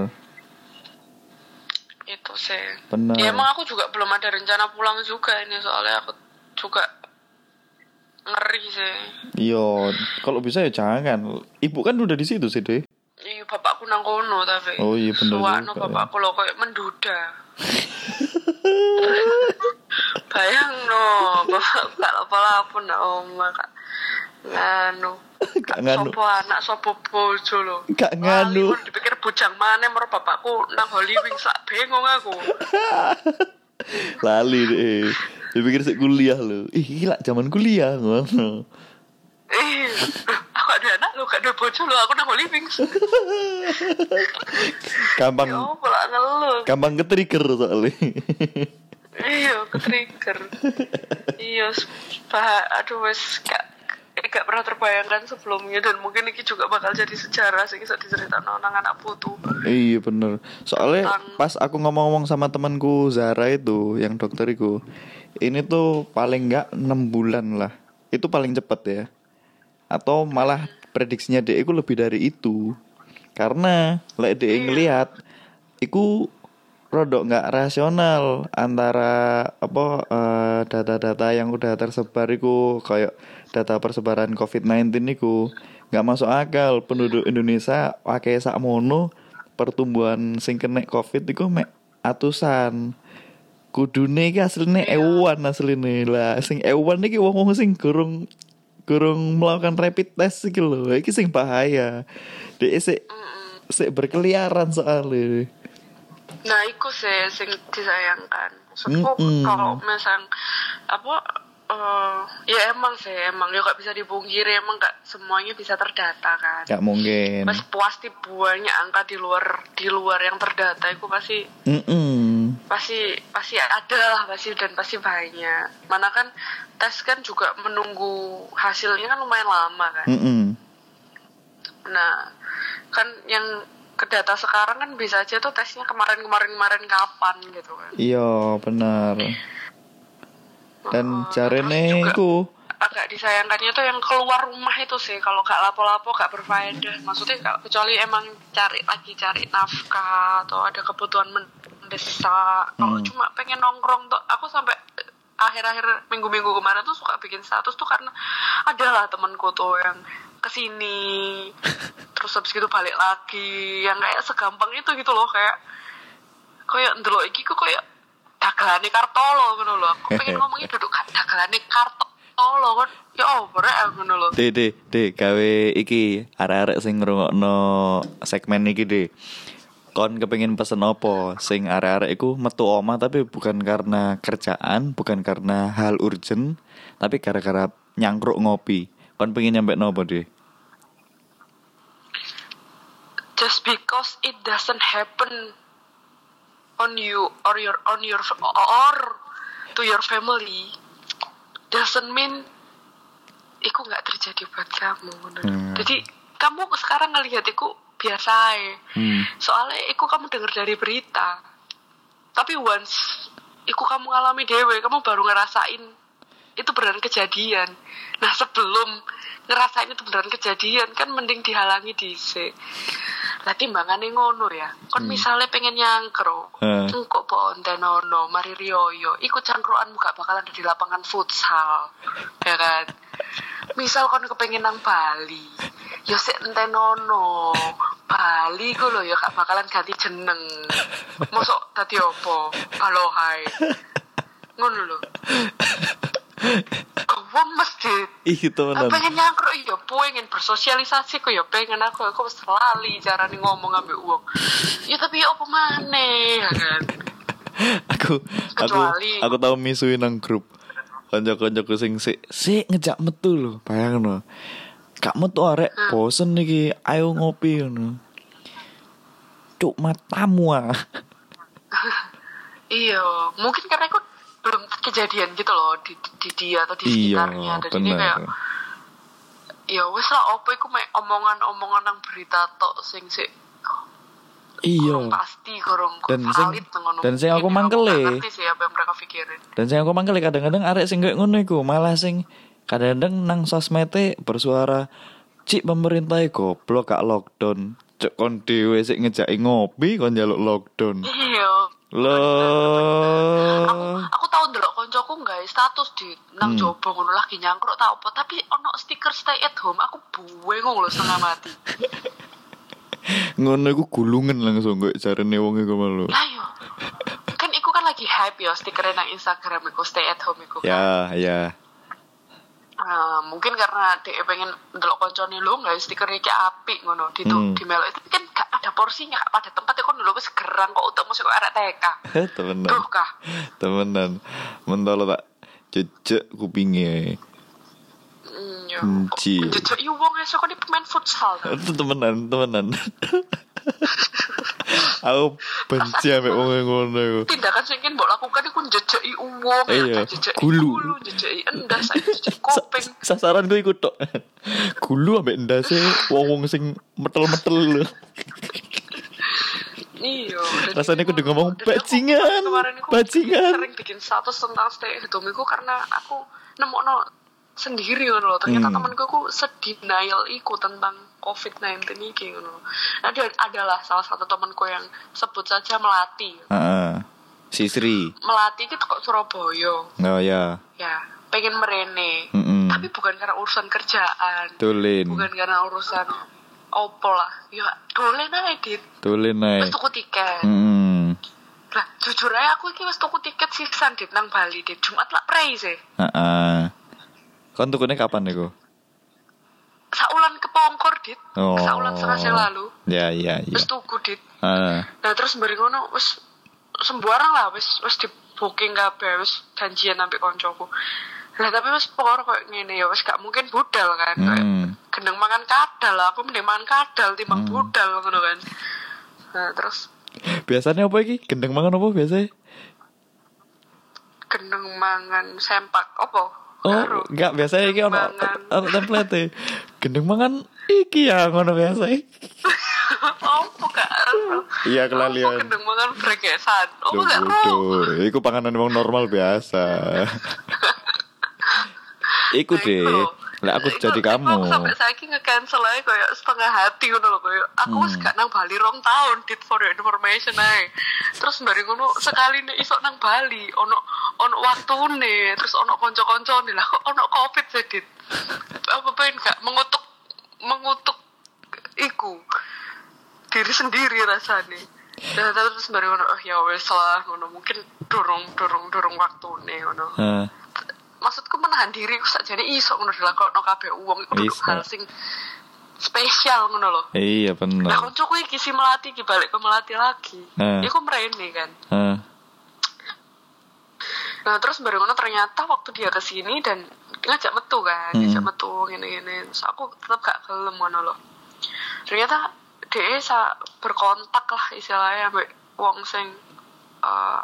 itu sih bener. ya emang aku juga belum ada rencana pulang juga ini soalnya aku juga ngeri sih Yo, kalau bisa ya jangan. Ibu kan udah di situ sih deh. iya bapakku nang kono tapi Oh, iya, bener Suwakno juga. bapakku lo kayak menduda bayang no bapak gak apa-apa nak oma kak nganu Gak nganu. sopo anak sopo bojo lo Gak nganu. Pun dipikir bujang mana mer bapakku nang Holy Wings sak bengong aku Lali deh. Dipikir sih kuliah lo. Ih, gila zaman kuliah ngono. Eh, aku ada anak lo, gak ada bojo lo, aku nang living. gampang Ya gampang ke trigger soalnya Iya, ke trigger. iya, aduh wes gak gak pernah terbayangkan sebelumnya dan mungkin ini juga bakal jadi sejarah sih bisa diceritakan orang anak putu. iya bener. Soalnya Tentang- pas aku ngomong-ngomong sama temanku Zara itu yang dokter itu ini tuh paling nggak enam bulan lah. Itu paling cepet ya. Atau malah prediksinya dia itu lebih dari itu. Karena lek dia ngelihat iku rodok nggak rasional antara apa eh, data-data yang udah tersebar iku kayak data persebaran COVID-19 iku nggak masuk akal. Penduduk Indonesia pakai sakmono pertumbuhan sing kena COVID iku mek atusan. Kudune iki asline ewan asline. Lah sing ewan iki wong-wong sing gurung gurung melakukan rapid test iki lho. Iki sing bahaya. Dia sik sik berkeliaran soalnya. Nah, itu sih sing disayangkan. Maksudku Mm-mm. kalau misal apa eh, ya emang sih emang ya gak bisa dipungkiri emang gak semuanya bisa terdata kan. Gak mungkin Mas pasti banyak angka di luar di luar yang terdata itu pasti Mm-mm. pasti pasti ada lah pasti dan pasti banyak. Mana kan tes kan juga menunggu hasilnya kan lumayan lama kan. Mm-mm. Nah, kan yang ke data sekarang kan bisa aja tuh tesnya kemarin-kemarin kemarin kapan gitu kan. Iya benar Dan Oh, juga iku agak disayangkannya tuh yang keluar rumah itu sih. Kalau gak lapo-lapo gak berfaedah. Maksudnya gak, kecuali emang cari lagi cari nafkah atau ada kebutuhan mendesak. Kalau Hmm. cuma pengen nongkrong tuh aku sampai akhir-akhir minggu-minggu kemarin tuh suka bikin status tuh karena adalah temanku tuh yang ke sini terus habis gitu balik lagi. Yang kayak segampang itu gitu loh kayak kayak ndelok iki kok kayak dagelane kartolo ngono lho. Aku pengen ngomongnya duduk dagelane kartolo kan. Ya opo rek ngono lho. De de de gawe iki arek-arek sing ngrungokno segmen iki de. Kon kepengin pesen opo sing arek-arek iku metu omah tapi bukan karena kerjaan, bukan karena hal urgent, tapi gara-gara nyangkruk ngopi. Kon pengen nyampe nopo de? Just because it doesn't happen on you or your on your or to your family doesn't mean iku nggak terjadi buat kamu. Hmm. Jadi kamu sekarang ngelihat iku biasa aja. Hmm. Soalnya iku kamu dengar dari berita. Tapi once iku kamu ngalami dewe, kamu baru ngerasain itu beneran kejadian. Nah sebelum ngerasain itu beneran kejadian kan mending dihalangi dhisik. Lah timbangane ngono ya. Kon misalnya pengen nyangkro, Hmm. engko bontenono, mari riyoyo, iku cangkruanmu gak bakalan ada di lapangan futsal. Ya kan? Misal kon kepengen nang Bali, ya sik entenono. Bali ku lho ya gak bakalan ganti jeneng. Mosok dadi opo? Alohai. Ngono lho. Masjid. Ih Aku temenan. pengen nyangkruk ya pengen bersosialisasi kok. Ya pengen aku aku wis lali cara ngomong ambek uang. Ya tapi ya apa maneh ya kan? Aku aku Kecuali- aku tahu misuin nang grup kanca-kancaku sing sik sik ngejak metu lho bayangno gak metu arek bosen iki ayo ngopi ngono. Cuk matamu ah. Iya mungkin karena aku kejadian gitu loh di, di dia atau di iya sekitarnya. Dan ini kayak bener ya wes lah apa iku mek omongan-omongan nang berita tok sing sik iya. pasti kurang Dan sing- valid ngono. dan sing aku Mungkin mangkel nggak e. ngerti sih apa yang mereka pikirin. Dan saya aku mangkel kadang-kadang arek sing kayak ngono iku malah sing kadang-kadang nang sosmete bersuara cik pemerintah e goblok gak lockdown. Cek kon dhewe sik ngejaki ngopi kon njaluk lockdown. Iya Loh. aku tahu ndelok koncoku nggak status di nang Hmm. jobo ngono lagi nyangkruk tau apa tapi ono stiker stay at home aku bingung loh setengah mati Ngono iku gulungan langsung kok jarene wong iku malu. lah yo kan iku kan lagi hype ya stikernya nang Instagram iku stay at home iku kan. Ya, ya. Nah, mungkin karena dia pengen ndelok koncone lu nggak stiker iki apik ngono di Hmm. di melok itu kan gak ada porsinya gak pada tempat iku dulu wis gerang kok untuk musik kok arek TK Temenan. Duh kah Temenan. Mentolo tak jejek kupinge. Mm, ya. Benci. Menjejaki wong esok kan pemain futsal. Itu temenan, temenan. Aku benci ambek wong ngono iku. Tindakan sing mbok lakukan iku njejeki wong, Iya, njejeki gulu. njejeki endas, njejeki kopeng. sasaran gue ikut tok. Gulu ambek ndase wong-wong sing metel-metel lho. Iya. Rasanya iku- aku udah ngomong, "Bajingan, iku bajingan." Sering bikin status tentang stay at home iku karena aku nemokno sendiri ngono loh. Ternyata Hmm. temanku aku sedenial iku tentang COVID-19 iki ngono. Ada adalah salah satu temanku yang sebut saja Melati. Heeh. Si Sri. Melati itu kok Surabaya. Oh ya. Ya, pengen merene. Mm-mm. Tapi bukan karena urusan kerjaan. Tulen. Bukan karena urusan opo lah. Ya, dolen aja, Dit. Tulen Wis naik. tuku tiket. Hmm. Lah, jujur aja aku iki wis tuku tiket sisan dit nang Bali dit. Jumat lah prei sih. Heeh. Kon tukune kapan niku? Saulan kepongkor dit. Oh. Saulan yang lalu. Ya ya ya. Wis tuku dit. Ah. Nah, terus bari ngono wis sembarang lah wis wis di booking kabeh wis janjian sampe koncoku. Lah tapi wis pokoknya koyo ngene ya wis gak mungkin budal kan. Hmm. gendeng mangan kadal lah. Aku mending mangan kadal timbang Hmm. budal ngono kan. Nah, terus Biasanya apa iki? Gendeng mangan apa biasanya? gendeng mangan sempak opo? Oh, Karo. enggak biasanya iki ono ono template. Gendeng mangan iki ya ngono biasa. Opo gak? Iya kelalian. gendeng mangan bregesan? Opo Duh, gak ero? Iku panganan wong normal biasa. Iku Nah, deh. Lah aku Iku- jadi kamu. Aku sampai saiki nge-cancel aja kayak setengah hati ngono lho kayak aku wis Hmm. gak nang Bali rong tahun dit for your information ae. Terus bari ngono sekali nek iso nang Bali ono ono waktune terus ono kanca-kancane lah kok ono Covid sih dit. Apa pengen gak mengutuk mengutuk iku diri sendiri rasanya. Nah, terus ngono oh ya wis lah ngono mungkin dorong dorong dorong waktune ngono Hah. Maksudku menahan diri aku sakjane iso ngono dilakokno kabeh wong iku kudu hal sing spesial ngono lho. Iya bener. koncoku iki si melati iki balik ke melati lagi. Hmm. Iku merene kan. Hah. Nah, terus baru ngono ternyata waktu dia ke sini dan ngajak metu kan, Hmm. ngajak metu ngene-ngene. Terus aku tetap gak gelem ngono loh. Ternyata dia sa berkontak lah istilahnya ambek wong sing uh,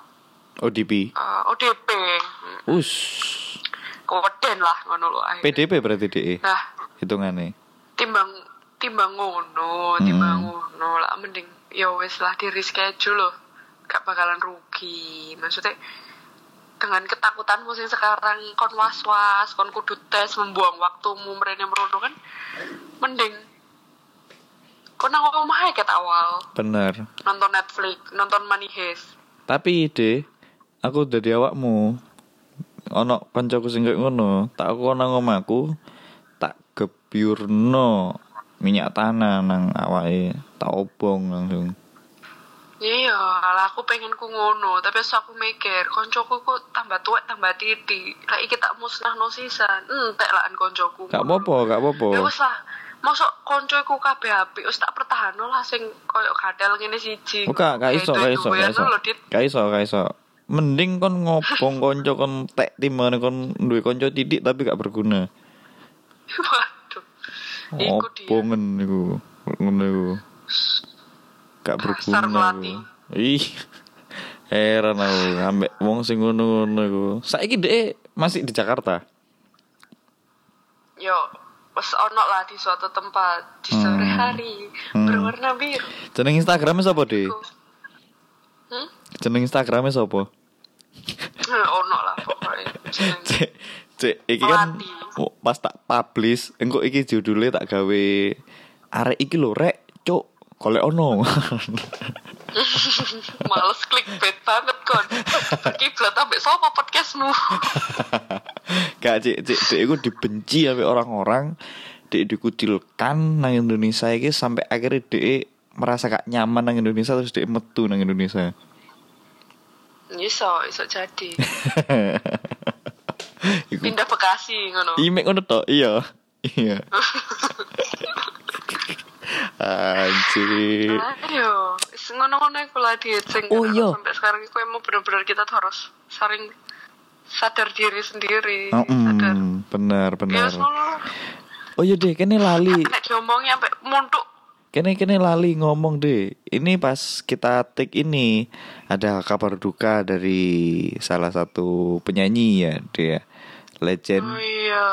ODP. uh, ODP. Us. Keweden lah ngono loh akhirnya. PDP berarti DE. Nah, Hitungannya. timbang timbang ngono Hmm. timbang ngono lah mending ya wes lah di reschedule loh gak bakalan rugi maksudnya dengan ketakutanmu sing sekarang kon was was kon kudu tes membuang waktumu mereka merono kan mending kon nang omah ae awal Bener. nonton Netflix nonton Money Heist Tapi ide aku dadi awakmu. Ono kancaku sing koyo ngono, tak aku nang omahku tak gebyurno minyak tanah nang awake, tak obong langsung. Iya, lah aku pengen ku ngono, tapi aku mikir, koncoku ku tambah tuwek tambah titik. Lah iki tak musnahno sisan. Entek lah an koncoku. Gak apa-apa, gak apa-apa. Ya wis lah. Mosok koncoku kabeh apik wis tak pertahanno lah sing koyo kadal ngene siji. Oh, gak, gak iso, gak iso, gak iso. Gak iso, gak iso. Mending kon ngobong konco kon tek timane kon duwe konco titik tapi gak berguna. Waduh. Iku dia. Obongen iku. Ngono iku. Gak berguna. Ih. Heran aku ambek wong sing ngono-ngono iku. Saiki dhek masih di Jakarta. Yo, wis ono lah di suatu tempat di sore Hmm. hari Hmm. berwarna biru. Jeneng Instagramnya sapa, Dik? Hmm? Jeneng Instagramnya sapa? Eh, ono lah pokoknya. Cek, cek iki kan oh, pas tak publish, engko iki judulnya tak gawe arek iki lho rek, cuk, golek ono. Males clickbait banget kon. Kiblat ambek sapa podcastmu? Gak cek, cek, cek iku dibenci sampai orang-orang, dek dikucilkan nang Indonesia iki sampai akhirnya dek merasa gak nyaman nang Indonesia terus dek metu nang Indonesia. Iso, iso jadi. Iku Pindah Bekasi ngono. imek ngono tok, iya. Iya. Anjir. Ayo, ngono-ngono iku lah diet sing Oh, iya. sampai sekarang iku emang bener-bener kita harus saling sadar diri sendiri Oh, sadar mm, bener ya bener. soalnya Oh iya deh, kene lali. nek diomongnya sampai muntuk Kene kene lali ngomong deh. Ini pas kita take ini ada kabar duka dari salah satu penyanyi ya dia legend. oh iya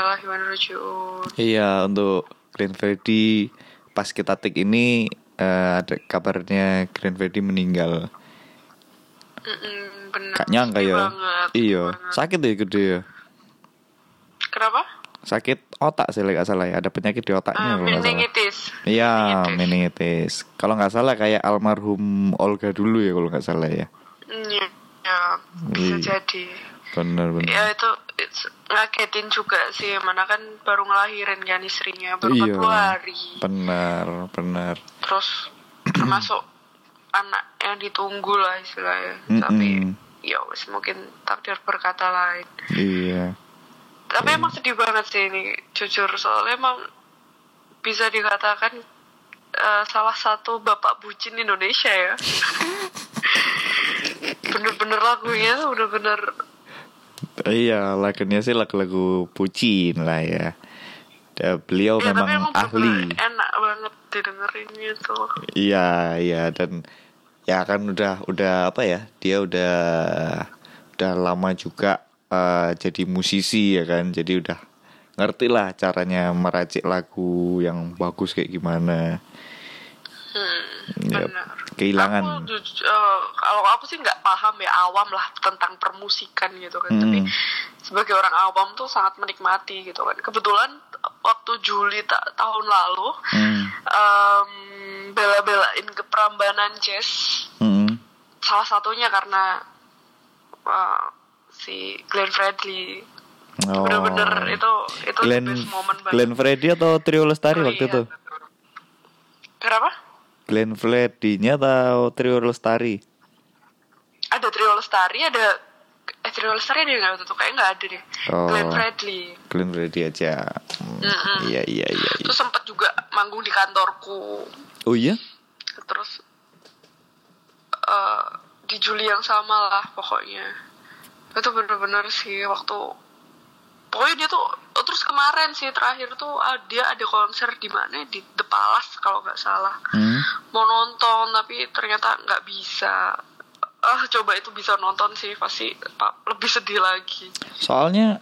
wa rajiun Iya untuk Glenn Fredly pas kita take ini eh, ada kabarnya Glenn Fredly meninggal. Mm-mm, bener Gak nyangka ya. Iya, sakit ya gede ya. kenapa Sakit otak sih nggak salah ya. Ada penyakit di otaknya kalau salah. meningitis Iya, Meningitis. meningitis. Kalau nggak salah kayak almarhum Olga dulu ya kalau nggak salah ya. Iya, ya, bisa Iya. jadi. Bener. Ya itu ngagetin juga sih, mana kan baru ngelahirin kan istrinya baru Iya. 40 hari. Bener bener. Terus termasuk anak yang ditunggu lah istilahnya. Mm-mm. Tapi ya wis mungkin takdir berkata lain. Iya. Tapi emang sedih banget sih ini, jujur soalnya emang bisa dikatakan eh, salah satu bapak bucin Indonesia ya. Bener-bener lagunya bener-bener Iya, lagunya sih lagu-lagu pucin lah ya. Dan beliau Ya, tapi memang emang ahli. enak banget didengerin gitu. Iya, iya dan ya kan udah udah apa ya? Dia udah udah lama juga eh, jadi musisi ya kan. Jadi udah ngerti lah caranya meracik lagu yang bagus kayak gimana. Hmm, benar. kehilangan. Aku eh, kalau aku sih nggak paham ya awam lah tentang permusikan gitu kan. Hmm. Tapi sebagai orang awam tuh sangat menikmati gitu kan. Kebetulan waktu Juli ta- tahun lalu Hmm. em, bela-belain ke Prambanan Jazz Hmm. salah satunya karena eh, si Glenn Fredly Oh. bener-bener itu itu the Glenn best moment banget. Glenn Fredly atau Trio Lestari Oh, waktu iya. itu? Kenapa? Glenn Fredly-nya atau Trio Lestari? ada Trio Lestari ada eh Trio Lestari ada nggak waktu itu kayak nggak ada deh Oh. Glenn Fredly Glenn Fredly aja. Hmm, Mm-mm. Iya iya iya. iya. terus sempat juga manggung di kantorku Oh iya? terus eh, di Juli yang sama lah pokoknya itu bener-bener sih waktu pokoknya dia tuh oh, terus kemarin sih terakhir tuh ah, dia ada konser di mana di The Palace kalau nggak salah Hmm. mau nonton tapi ternyata nggak bisa ah coba itu bisa nonton sih pasti lebih sedih lagi Soalnya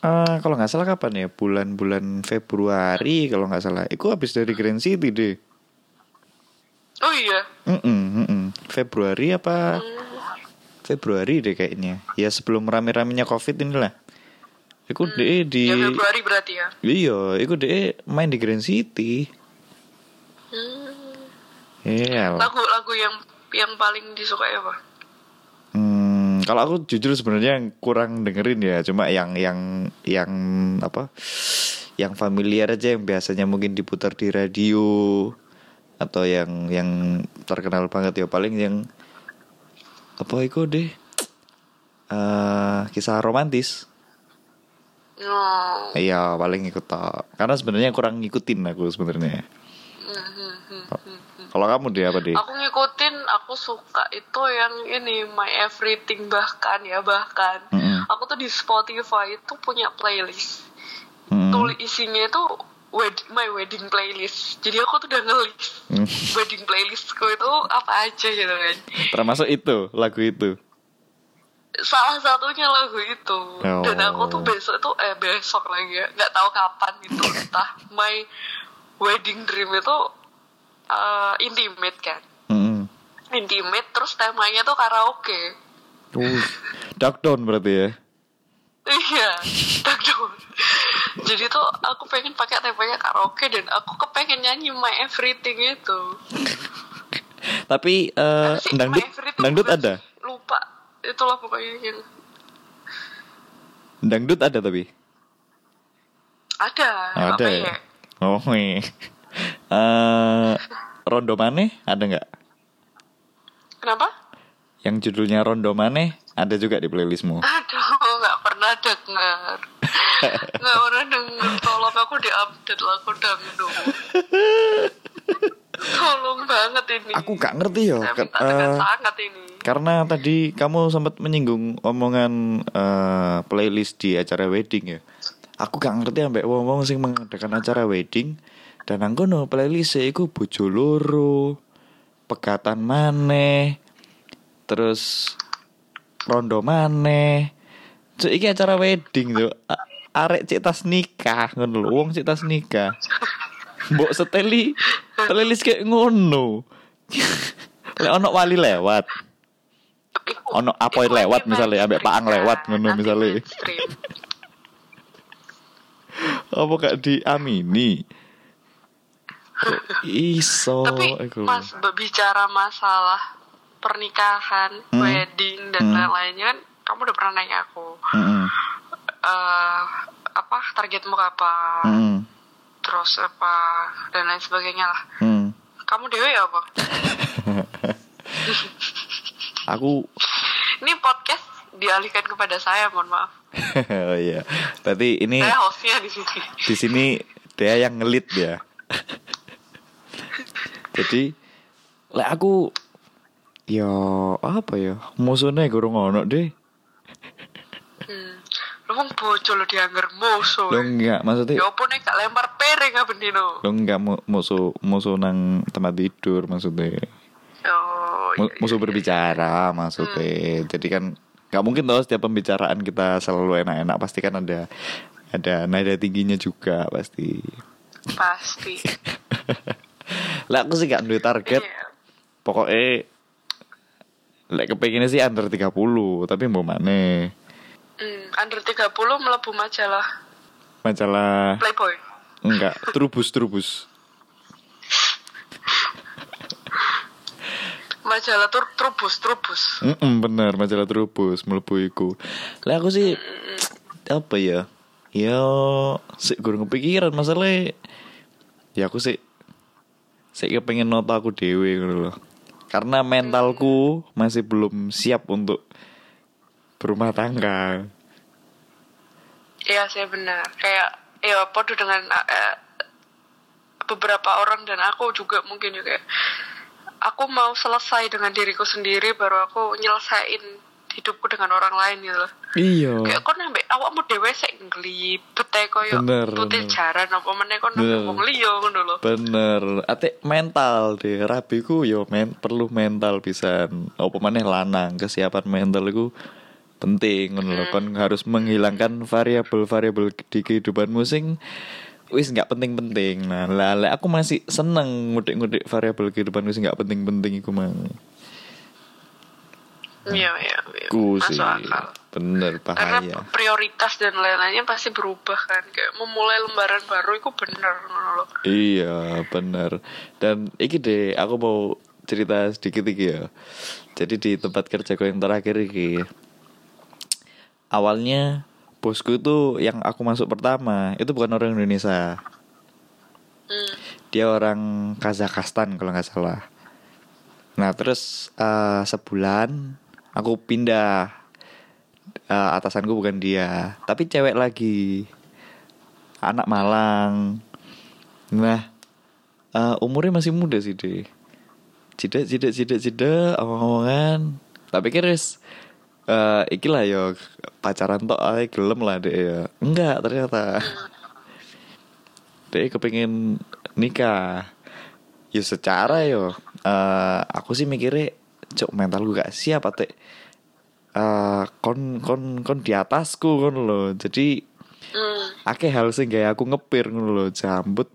eh, kalau nggak salah kapan ya? Bulan-bulan Februari kalau nggak salah. Itu habis dari Grand City deh. oh iya Mm-mm, mm-mm. Februari apa? Hmm. Februari deh kayaknya. Ya sebelum rame-ramenya Covid inilah. Iku deh di ya Februari berarti ya Iya, iku deh main di Grand City. Hmm. Iya. lagu-lagu yang yang paling disukai apa Hmm, kalau aku jujur sebenarnya yang kurang dengerin ya, cuma yang yang yang apa? Yang familiar aja yang biasanya mungkin diputar di radio atau yang yang terkenal banget ya paling yang apa itu deh? eh kisah romantis. oh. Iya, paling ikut tak. Karena sebenarnya kurang ngikutin aku sebenarnya. Hmm, hmm, hmm, hmm. Kalau kamu deh apa deh? aku ngikutin aku suka itu yang ini my everything bahkan ya bahkan Mm-mm. aku tuh di Spotify itu punya playlist Mm-mm. tulis isinya itu wed- my wedding playlist jadi aku tuh udah ngelis Mm. wedding playlistku itu apa aja gitu kan Termasuk itu lagu itu. salah satunya lagu itu dan aku tuh Oh. besok tuh eh besok lagi ya nggak tahu kapan gitu entah my wedding dream itu eh, intimate kan Mm-mm. intimate terus temanya tuh karaoke Uh, dark down berarti ya. iya takut jadi tuh aku pengen pakai temanya karaoke dan aku kepengen nyanyi my everything itu Tapi eh sih, dangdut dangdut ada. lupa itulah pokoknya yang Dangdut ada tapi. ada ada ya. peyek. Oh, iya. Eh, Rondo Maneh ada nggak? kenapa Yang judulnya Rondo Maneh ada juga di playlistmu. aduh nggak pernah denger nggak pernah denger tolong aku diupdate lagu dangdut Tolong banget ini. Aku gak ngerti ya. Eh, sangat ini. karena tadi kamu sempat menyinggung omongan eh, playlist di acara wedding ya. Aku gak ngerti ambek wong-wong sing mengadakan acara wedding dan aku no playlist iku bojo loro, pegatan maneh, terus rondo maneh. Iki acara wedding tuh. Arek cek tas nikah ngono lho, wong cek tas nikah. Mbok seteli playlist kayak ngono. Lek ono wali lewat. Ono apoy iku lewat misalnya, ambek paang mainstream, lewat ngono misalnya. Apa gak diamini? Iso Tapi mas berbicara masalah pernikahan, Hmm. wedding dan Hmm. lain-lainnya kan kamu udah pernah nanya aku Mm-mm. Eh apa targetmu apa, Mm-mm. terus apa dan lain sebagainya lah. Mm. Kamu dewe ya apa? Aku Ini podcast dialihkan kepada saya, mohon maaf. oh iya. Berarti ini Saya hostnya di sini. di sini dia yang ngelit ya. Jadi lek aku ya apa ya musuhnya gurung ono deh Hmm. Lu mau bocor lo dianggar musuh. lo enggak maksudnya Ya apa nih gak lempar piring apa Dino? lo enggak mu- musuh musuh nang tempat tidur maksudnya Oh, iya, musuh iya, berbicara maksudnya jadi kan nggak mungkin tau setiap pembicaraan kita selalu enak-enak pasti kan ada ada nada tingginya juga pasti iya. Pasti. lah aku sih gak duwe target Iya. pokoknya lek kepengennya sih under 30 tapi mau mana Hmm, under 30 melebu majalah. Masalah Playboy. enggak trubus trubus Majalah tur trubus trubus. Mm bener majalah trubus melebu iku. Lah aku sih apa ya? Ya sih kurang kepikiran masalah ya aku sih saya kepengen nota aku dewe gitu loh karena mentalku masih belum siap untuk berumah tangga Iya sih benar. Kayak ya podo dengan eh, beberapa orang dan aku juga mungkin juga. Aku mau selesai dengan diriku sendiri baru aku nyelesain hidupku dengan orang lain gitu loh. iya Kayak kok nambah awakmu dhewe sik nglibet ae koyo Bener, tutil bener. jaran apa meneh nambah wong liya ngono lho. bener ate mental deh rabiku yo men perlu mental pisan apa maneh lanang kesiapan mental iku penting ngono lho. Kon harus menghilangkan variabel-variabel di kehidupanmu sing wis nggak penting-penting. Nah lah, aku masih seneng ngudik-ngudik variabel kehidupanku sing nggak penting-penting iku mang. Iya iya iya. sih Masuk akal. bener Karena bahaya. prioritas dan lain-lainnya pasti berubah kan. Kayak memulai lembaran baru itu bener lho. Iya bener. Dan iki deh aku mau cerita sedikit iki ya. Jadi di tempat kerjaku yang terakhir iki Awalnya bosku itu yang aku masuk pertama. Itu bukan orang Indonesia. Hmm. Dia orang Kazakhstan kalau nggak salah. Nah terus eh, sebulan aku pindah. Eh, Atasanku bukan dia Tapi cewek lagi. Anak Malang. Nah eh, umurnya masih muda sih deh Cida cida cida cida omong-omongan Tapi kira eh iki lah yo pacaran tok ae gelem lah deh ya. Enggak ternyata. Dek kepengin nikah. Ya secara yo eh aku sih mikirnya cok mental gue gak siap ate eh kon kon kon di atasku kon lo. Jadi Hmm. akeh hal sing gawe aku ngepir ngono lho jambut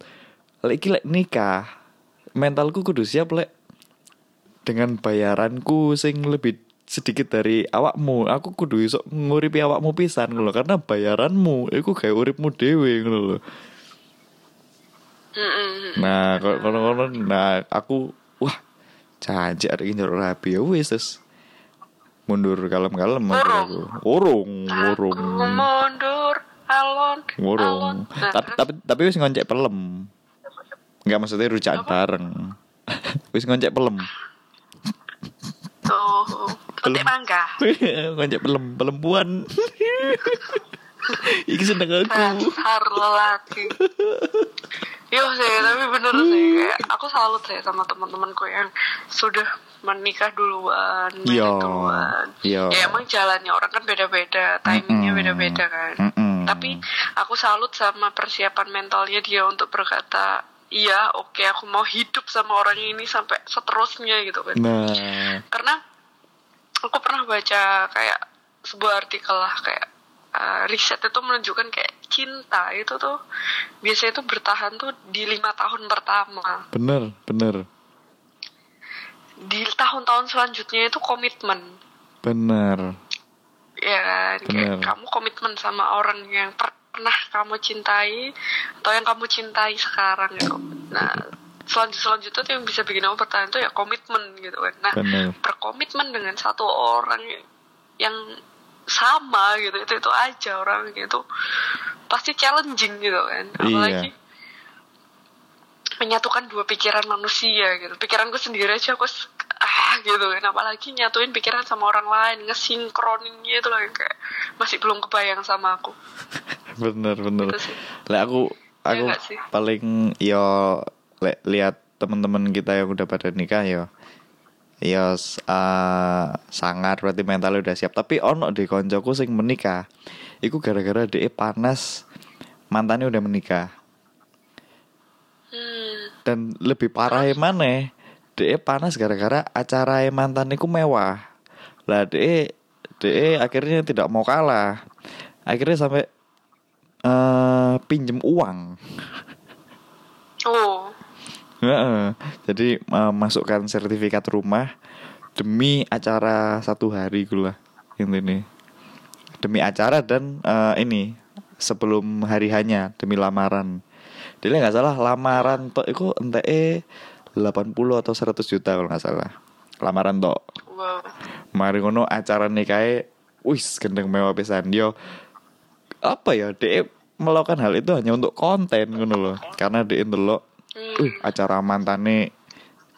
lek iki lek nikah mentalku kudu siap lek dengan bayaranku sing lebih sedikit dari awakmu aku kudu iso nguripi awakmu pisan ngono karena bayaranmu iku gawe uripmu dhewe ngono lho nah kalau kono nah aku wah janji hari ini njorok rapi ya wis terus mundur kalem-kalem akhirnya aku urung urung mundur alon alon. Ngurung. Nah, Tapi tapi tapi wis ngoncek pelem. Enggak maksudnya rujakan bareng. wis ngoncek pelem. Tuh petik mangga. ngoncek pelem, pelempuan. Iki seneng aku. Dasar lelaki. Iya sih, tapi bener sih kayak aku salut sih sama teman-temanku yang sudah menikah duluan, Iya, menikah duluan. iya. Ya emang jalannya orang kan beda-beda, timingnya beda-beda kan. Tapi aku salut sama persiapan mentalnya dia untuk berkata, iya oke aku mau hidup sama orang ini sampai seterusnya gitu kan. Nah, Karena aku pernah baca kayak sebuah artikel lah kayak uh, riset itu menunjukkan kayak cinta itu tuh biasanya tuh bertahan tuh di lima tahun pertama bener, bener, di tahun-tahun selanjutnya itu komitmen bener. ya kan kayak Bener. kamu komitmen sama orang yang pernah kamu cintai atau yang kamu cintai sekarang gitu. Nah selanjut selanjutnya tuh yang bisa bikin kamu bertahan tuh ya komitmen gitu kan. Nah Bener. berkomitmen dengan satu orang yang sama gitu itu itu aja orang gitu. Pasti challenging gitu kan. Apalagi Iya. menyatukan dua pikiran manusia gitu. Pikiranku sendiri aja aku ah gitu. Kan apalagi nyatuin pikiran sama orang lain ngesinkroninnya itu loh yang kayak masih belum kebayang sama aku. Bener bener. Gitu. Lek aku Iya aku sih? paling yo lek lihat teman-teman kita yang udah pada nikah yo yo s- eh, sangat berarti mentalnya udah siap. Tapi ono di koncoku sing menikah iku gara-gara dia panas mantannya udah menikah. Hmm. Dan lebih parah mana dia panas gara-gara acara mantan iku mewah. Lah dia dia akhirnya tidak mau kalah. Akhirnya sampai eh pinjem uang. Oh. Heeh. Jadi eh, masukkan sertifikat rumah demi acara satu hari gula ini. Demi acara dan eh, ini sebelum hari hanya demi lamaran. Dia nggak salah lamaran tok itu ente 80 atau 100 juta kalau nggak salah. Lamaran tok. wow Mari ngono acara nikahe wis gendeng mewah pisan yo. Apa ya dia melakukan hal itu hanya untuk konten ngono loh. Karena dia ndelok hmm. Wih, acara mantane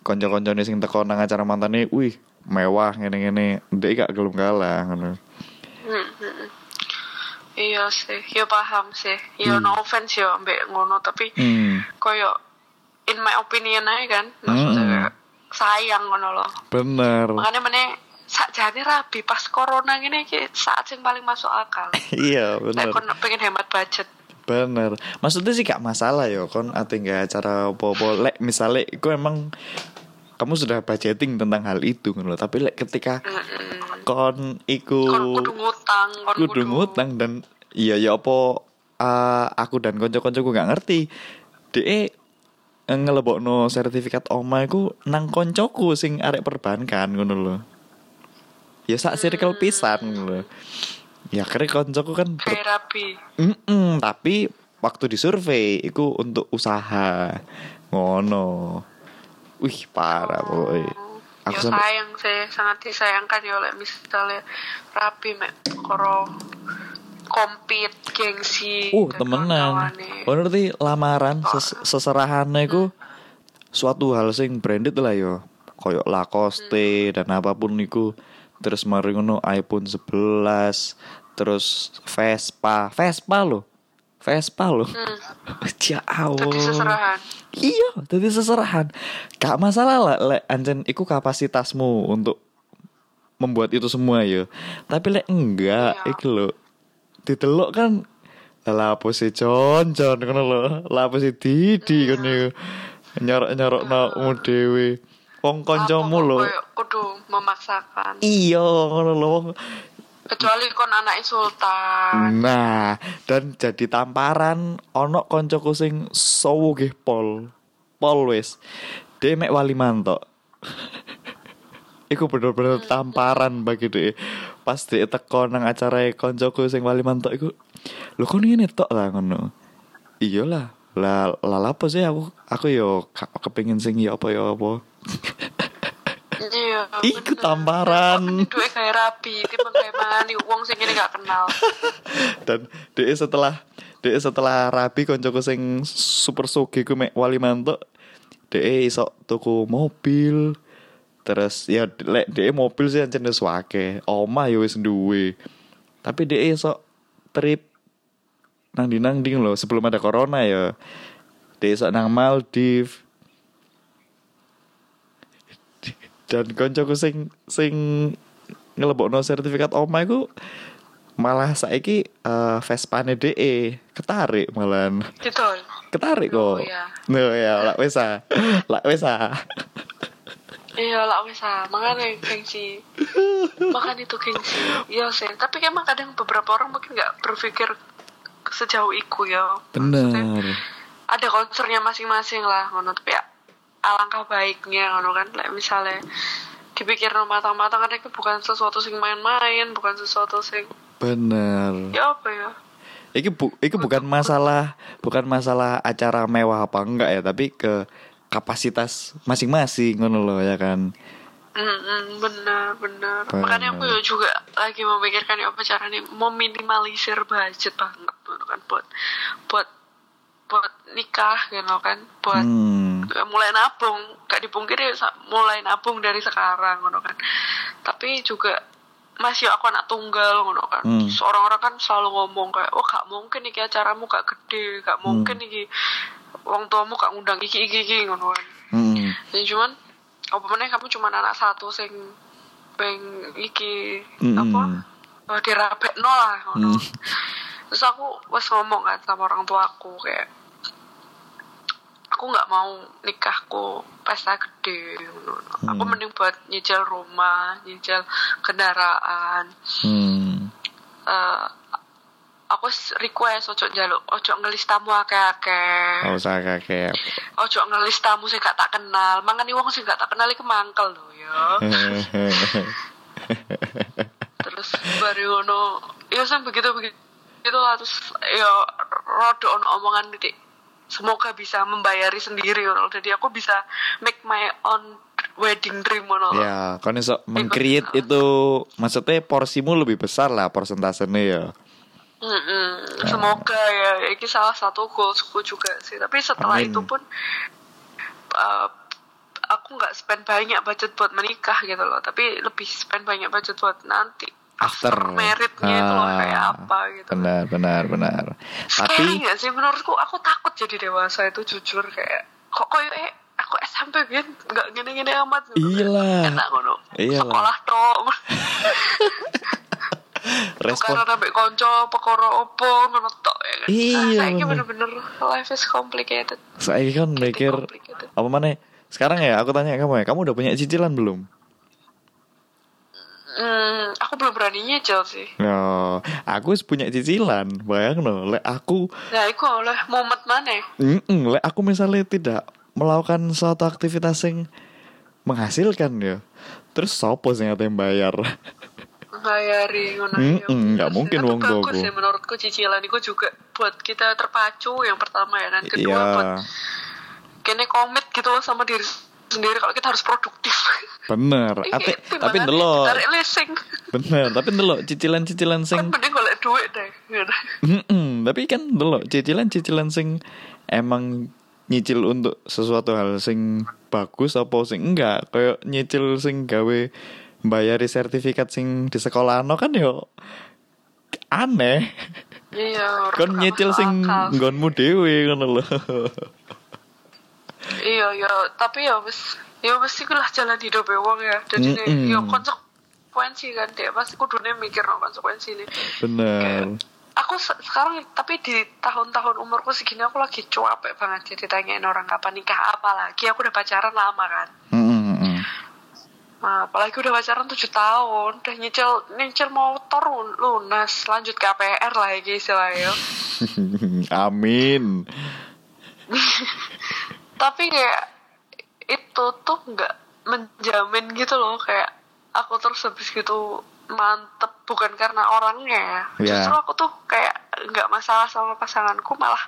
konco-koncone sing teko nang acara mantane, wih, mewah ngene-ngene. Ndek gak gelem kalah ngono. Hmm, hmm, hmm. iya sih ya paham sih ya no offense ya ambek ngono tapi Hmm, koyo in my opinion aja kan maksudnya sayang ngono loh bener. makanya mana sakjane rabi pas corona gini saat yang paling masuk akal iya, bener. kon pengen hemat budget Bener. Maksudnya sih gak masalah yo kon ate nggak acara apa-apa. Lek misalnya iku emang kamu sudah budgeting tentang hal itu ngono. Tapi lek ketika Mm-mm. kon iku kon kudu ngutang kon kudu ngutang dan iya ya apa uh, aku dan konco-koncoku gak ngerti de ngelebokno sertifikat oma iku nang koncoku sing arek perbankan ngono lho. Ya sak circle pisan ngono lho. Ya kira koncoku kan ber- kayak rabi. Mm-mm, tapi waktu disurvei iku untuk usaha. Ngono. Wih parah boy. Aku ya sayang sih sangat disayangkan ya oleh misalnya rapi mek koro kompet gengsi Uh, temenan. Oh, ngerti lamaran ses seserahannya iku suatu hal sing branded lah yo. Koyok Lacoste dan apa pun iku. Terus mari ngono iPhone 11, terus Vespa, Vespa lo. Vespa lo. Ya Allah. Jadi seserahan Iya, jadi seserahan. Gak masalah lah, lek anjen iku kapasitasmu untuk membuat itu semua ya. Tapi lek enggak, Iya. iku lho. Ditelok kan lah apa sih con con ngono lho. Lah apa sih Didi kan ya. Nyorok-nyorok mu dhewe. Wong kancamu lho. koyo kudu memaksakan Iya ngono lho. wong. kecuali kon anak sultan Nah, dan jadi tamparan ono koncoku sing sowo nggih pol. Pol wis. Dia mek wali mantok. Iku bener-bener tamparan bagi dia. Pas dia teko nang acara koncoku sing wali mantok iku. Lho kon ngene tok lah ngono. Iya lah. Lah apa sih aku aku yo kepengin sing ya apa ya apa. iya Iku bener. tamparan. duit kayak rapi timbang kayak mani uang sing ini gak kenal dan dia setelah dia setelah rabi koncoku sing super sugi ku mek wali mantuk dia iso tuku mobil terus ya lek dia mobil sih ancen wis wake oma ya wis duwe tapi dia iso trip nang di nang ding loh sebelum ada corona ya Desa nang Maldives. Dan koncoku sing sing ngelebokno sertifikat omah iku malah saiki uh, Vespane DE ketarik malan. Ketarik kok. Oh, iya. No ya, lak wis ah. Lak wis ah. Iya lah wes ah, makanya gengsi. Makan itu gengsi. Iya sih, tapi emang kadang beberapa orang mungkin nggak berpikir sejauh itu ya. Maksudnya, Bener. ada concernnya masing-masing lah ngono tapi ya alangkah baiknya ngono kan like misalnya dipikir matang-matang karena itu bukan sesuatu sing main-main bukan sesuatu sing Bener. ya apa ya Iki bu, iki bukan masalah bukan masalah acara mewah apa enggak ya, tapi ke kapasitas masing-masing ngono loh ya kan. Mm-mm, benar benar Benar. makanya aku ya juga lagi memikirkan ya apa caranya meminimalisir budget banget gitu kan buat buat buat nikah gitu kan buat Hmm. Ya, mulai nabung gak dipungkiri mulai nabung dari sekarang ngono kan tapi juga masih aku anak tunggal ngono kan Hmm. Terus orang-orang kan selalu ngomong kayak oh gak mungkin iki acaramu gak gede gak mungkin iki wong tuamu gak ngundang iki iki iki ngono kan Hmm. ya cuman apa meneh kamu cuma anak satu sing peng iki Mm-mm. apa eh, dirabekno lah ngono Mm. terus aku wes ngomong kan sama orang tua aku kayak aku nggak mau nikahku pesta gede ngono. aku Hmm. mending buat nyicil rumah nyicil kendaraan Hmm. Eh, aku request ojo njaluk ojo ngelis tamu akeh-akeh Gak usah kakek. ojo ngelis tamu sing gak tak kenal mangani wong sing gak tak kenal iku mangkel lho ya terus baru ngono ya sing begitu begitu lah terus ya rada ono omongan titik semoga bisa membayari sendiri ngono jadi aku bisa make my own wedding dream ngono ya, kau iso mengcreate itu maksudnya porsimu lebih besar lah persentasenya ya. Mm-mm. semoga ya ini salah satu goalsku juga sih tapi setelah Amin. itu pun uh, aku nggak spend banyak budget buat menikah gitu loh tapi lebih spend banyak budget buat nanti after, meritnya itu loh Ah, kayak apa gitu Benar, benar, benar. Tapi nggak sih menurutku aku takut jadi dewasa itu jujur kayak kok koyo eh aku SMP kan nggak gini-gini amat gitu. Iyalah. enak ngono sekolah tok respon karena sampai konco pekoro opo ngono tok ya kan Iya, saya bener. bener-bener life is complicated saya kan mikir complicated. apa mana? Sekarang ya aku tanya kamu ya, kamu udah punya cicilan belum? Hmm, aku belum berani nyicil sih No, aku wis punya cicilan, bayang no. Lek aku, nah itu oleh momen mana mm lek aku misalnya tidak melakukan suatu aktivitas yang menghasilkan ya, terus sopo sing yang bayar? bayari ngono ya, bener nggak sih. mungkin wong bagus sih menurutku cicilan itu juga buat kita terpacu yang pertama ya dan kedua buat Iya, kayaknya komit gitu loh sama diri sendiri kalau kita harus produktif bener. Iya, Tapi gimana tapi ndelok, bener. Tapi ndelok cicilan-cicilan sing kan mending golek duit deh gitu. Mm-mm, tapi kan dulu cicilan-cicilan sing emang nyicil untuk sesuatu hal sing bagus apa sing enggak kayak nyicil sing gawe bayari sertifikat sing di sekolah no kan yo aneh iya kan nyicil sing nggonmu dhewe ngono lho iya iya tapi ya wis ya wis iku lah jalan hidup ya wong ya. Jadi Mm-mm. ya konsekuensi kan dia pasti kudune mikir no konsekuensi ini. Bener. Aku se- sekarang tapi di tahun-tahun umurku segini aku lagi cuapek banget jadi tanyain orang kapan nikah apa lagi aku udah pacaran lama kan. Mm-mm, mm-mm. nah, apalagi udah pacaran 7 tahun udah nyicil nyicil motor lun- lunas lanjut KPR lah ya guys lah ya amin tapi kayak itu tuh nggak menjamin gitu loh kayak aku terus habis gitu mantep bukan karena orangnya ya Ya. justru aku tuh kayak nggak masalah sama pasanganku malah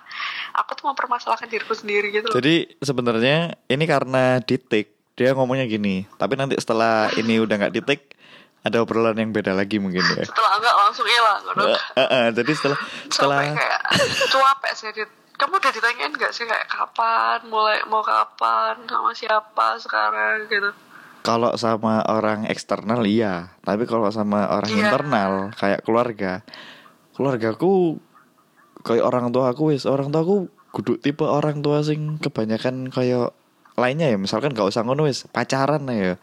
aku tuh mempermasalahkan diriku sendiri gitu loh Jadi sebenarnya ini karena di take dia ngomongnya gini, tapi nanti setelah ini udah nggak di take ada obrolan yang beda lagi mungkin ya. setelah enggak langsung hilang. Eh, eh, eh, jadi setelah setelah kayak cuapek sih. Kamu udah ditanyain nggak sih kayak kapan mulai mau kapan sama siapa sekarang gitu? Kalau sama orang eksternal iya, tapi kalau sama orang Iya. internal kayak keluarga, keluargaku kayak orang tua aku wis orang tua aku kudu tipe orang tua sing kebanyakan kayak lainnya ya. Misalkan gak usah ngono wis pacaran ya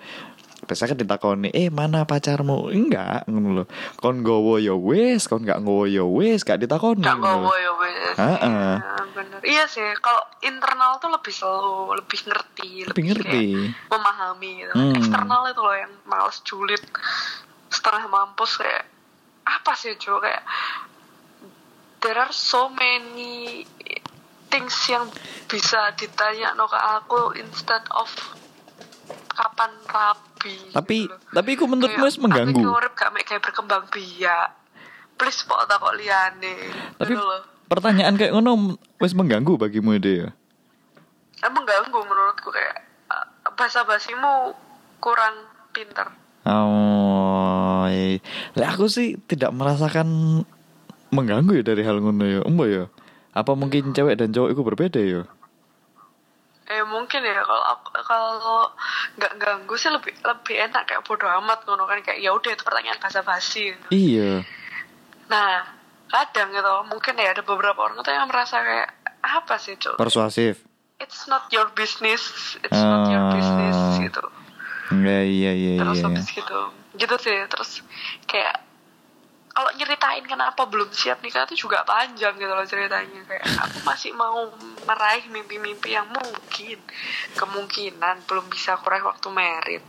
biasanya kan ditakoni eh mana pacarmu enggak ngono lho kon gowo ya wis kon gak gowo ya wis gak ditakoni Gak gowo ya wes. Heeh. Iya, bener. Iya sih, kalau internal tuh lebih slow, lebih ngerti, Lebih ngerti. kayak memahami gitu. Hmm. Eksternal itu loh yang males julid, setengah mampus kayak apa sih Jo kayak there are so many things yang bisa ditanya no ke aku instead of kapan rapi tapi gitu tapi aku menurutmu wis mengganggu aku urip gak kayak berkembang biak please pok tak kok liane tapi Gitu loh. pertanyaan kayak ngono wis mengganggu bagimu ide ya emang ganggu menurutku kayak bahasa basimu kurang pinter Oh, iya. Lah aku sih tidak merasakan mengganggu ya dari hal ngono ya. Embo ya. Apa mungkin cewek dan cowok itu berbeda ya? Eh mungkin ya kalau kalau nggak ganggu sih lebih lebih enak kayak bodo amat ngono kan kayak ya udah itu pertanyaan bahasa basi Iya. nah kadang gitu mungkin ya ada beberapa orang tuh yang merasa kayak apa sih cok Persuasif. it's not your business it's not your business Ah. gitu Iya iya iya iya. terus iya. habis gitu gitu sih terus kayak kalau nyeritain kenapa belum siap nikah itu juga panjang gitu loh ceritanya. Kayak aku masih mau meraih mimpi-mimpi yang mungkin kemungkinan belum bisa aku raih waktu merit.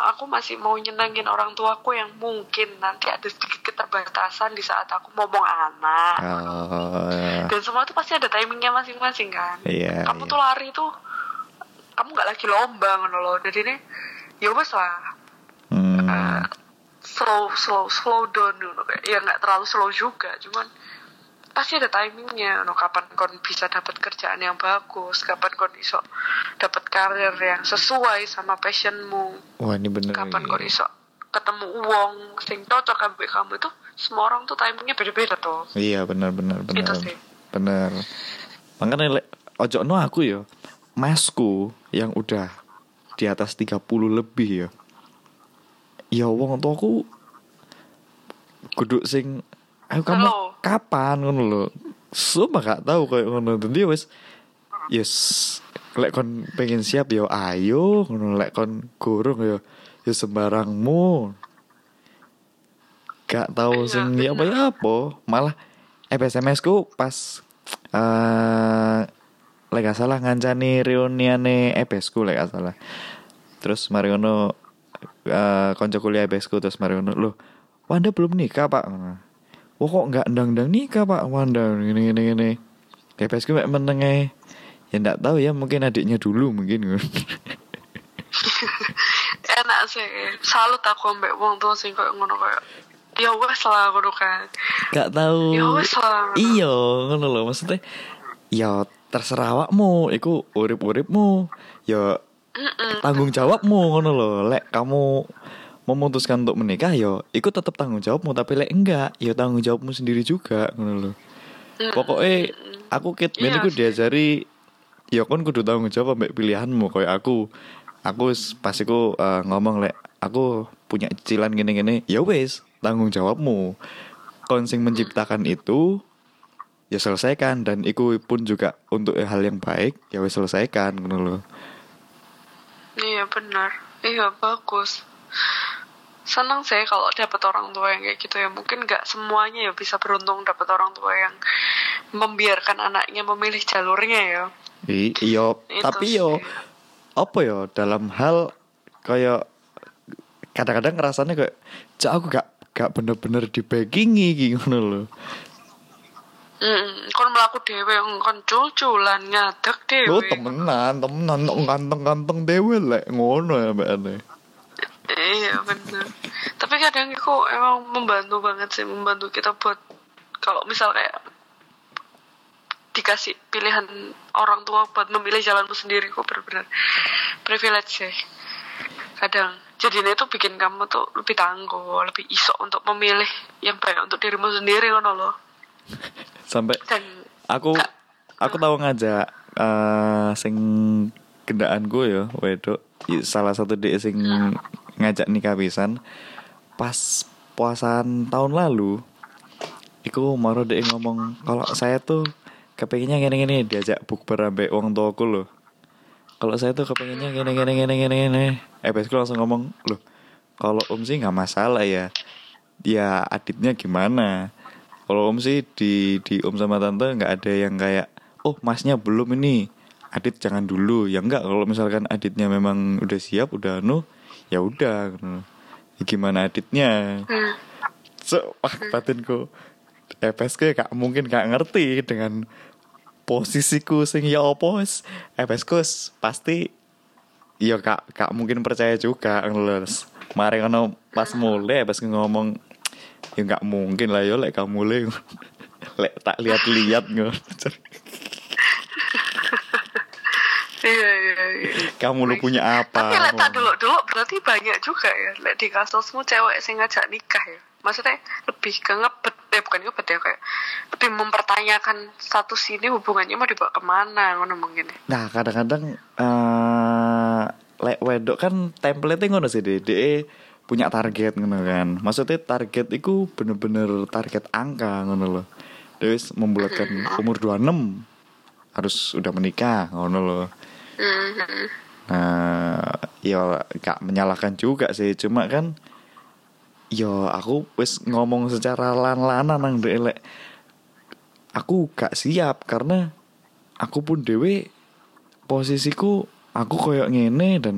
Aku masih mau nyenengin orang tuaku yang mungkin nanti ada sedikit keterbatasan di saat aku ngomong anak. Oh, dan semua itu pasti ada timingnya masing-masing kan. Iya, kamu iya. tuh lari tuh kamu nggak lagi lomba loh. Jadi ini ya wes lah. Hmm. Eh, slow slow slow down dulu kayak ya nggak terlalu slow juga cuman pasti ada timingnya no kapan kon bisa dapat kerjaan yang bagus kapan kon iso dapat karir yang sesuai sama passionmu Wah ini bener. kapan iya. kon iso ketemu uang sing cocok ambek kamu itu semua orang tuh timingnya beda-beda tuh Iya benar benar benar. Itu sih. Benar. Makanya ojo no aku ya. Masku yang udah di atas 30 lebih ya. Ya wong tuaku kudu sing ayo kamu Halo. kapan ngono lho. Sumpah gak tahu kayak ngono. Dadi ya wis yes lek kon pengen siap ya ayo ngono lek kon gurung ya ya sembarangmu. Gak tahu Iya, sing ya apa ya apa. Malah SMS ku pas eh lek gak salah ngancani reuniane EBS ku lek gak salah. Terus mari eh konco kuliah EBS ku terus mari ngono loh Wanda belum nikah pak? Wah kok nggak ndang-ndang nikah pak? Wanda gini gini gini EBS ku mek meneng ae. Ya ndak tahu ya mungkin adiknya dulu mungkin. Enak sih. Salut aku ambek wong tua sing koyo ngono koyo ya wes lah ngono kan. Gak tahu. Ya wis lah. Iya ngono lho maksudnya Ya terserah awakmu Iku urip-uripmu. Ya Tanggung jawabmu ngono lho. Lek kamu memutuskan untuk menikah ya itu tetap tanggung jawabmu. Tapi lek enggak ya tanggung jawabmu sendiri juga ngono lho. Mm-mm. pokoknya aku kit iku sih. diajari ya kon kudu tanggung jawab ambek pilihanmu. Kayak aku aku pas iku eh, ngomong lek aku punya cicilan gini-gini ya wis tanggung jawabmu. Kon sing menciptakan itu ya selesaikan. Dan iku pun juga untuk hal yang baik ya wis selesaikan ngono lho Iya benar. Iya bagus. Senang sih kalau dapat orang tua yang kayak gitu ya. Mungkin nggak semuanya ya bisa beruntung dapat orang tua yang membiarkan anaknya memilih jalurnya ya. I- iya Itu tapi yo apa ya dalam hal kayak kadang-kadang ngerasanya kayak cak aku gak gak bener-bener dibackingi gitu lho Mm, kon melaku dewe, kon cuculan ngadeg dewe. Lo temenan, temenan kok ganteng-ganteng dewe lek ngono ya mbak Ane. Iya benar. Tapi kadang itu emang membantu banget sih, membantu kita buat kalau misal kayak dikasih pilihan orang tua buat memilih jalanmu sendiri, kok benar-benar privilege sih. Kadang jadi itu bikin kamu tuh lebih tangguh, lebih iso untuk memilih yang baik untuk dirimu sendiri kan loh. Sampai Dan aku aku tahu ngajak eh sing kendaanku ya wedok i- salah satu dek sing ngajak nikah pisan pas puasan tahun lalu iku maro dek ngomong kalau saya tuh kepengennya gini-gini diajak bukber sampai wong tuaku loh. Kalau saya tuh kepengennya gini-gini gini-gini gini. Eh besok langsung ngomong loh. Kalau om sih nggak masalah ya. Ya aditnya gimana? Kalau om sih di di om sama tante nggak ada yang kayak oh masnya belum ini. Adit jangan dulu. Ya enggak kalau misalkan aditnya memang udah siap udah anu ya udah ya gimana aditnya? Hmm. so wah, batinku FSK gak mungkin gak ngerti dengan posisiku sing ya opo wis. FSK pasti ya gak gak mungkin percaya juga ngeles mari ono pas mulai pas ngomong ya gak mungkin lah yo lek kamu mulai lek tak lihat-lihat ngono Iya iya iya. kamu lu punya apa Tapi lek tak dulu dulu berarti banyak juga ya. Lek di kasusmu cewek sing ngajak nikah ya. Maksudnya lebih ke ngebet, eh bukan ngebet ya kayak lebih mempertanyakan status ini hubungannya mau dibawa ke mana ngono mungkin. ya. Nah kadang-kadang eh lek wedok kan template ngono sih deh. Punya target ngono kan. Maksudnya target itu bener-bener target angka ngono loh. Wis membulatkan umur 26 harus udah menikah ngono loh. Hmm. Nah, ya gak menyalahkan juga sih, cuma kan ya aku wis ngomong secara lan-lanan nang dhek lek aku gak siap karena aku pun dewe posisiku aku koyok ngene dan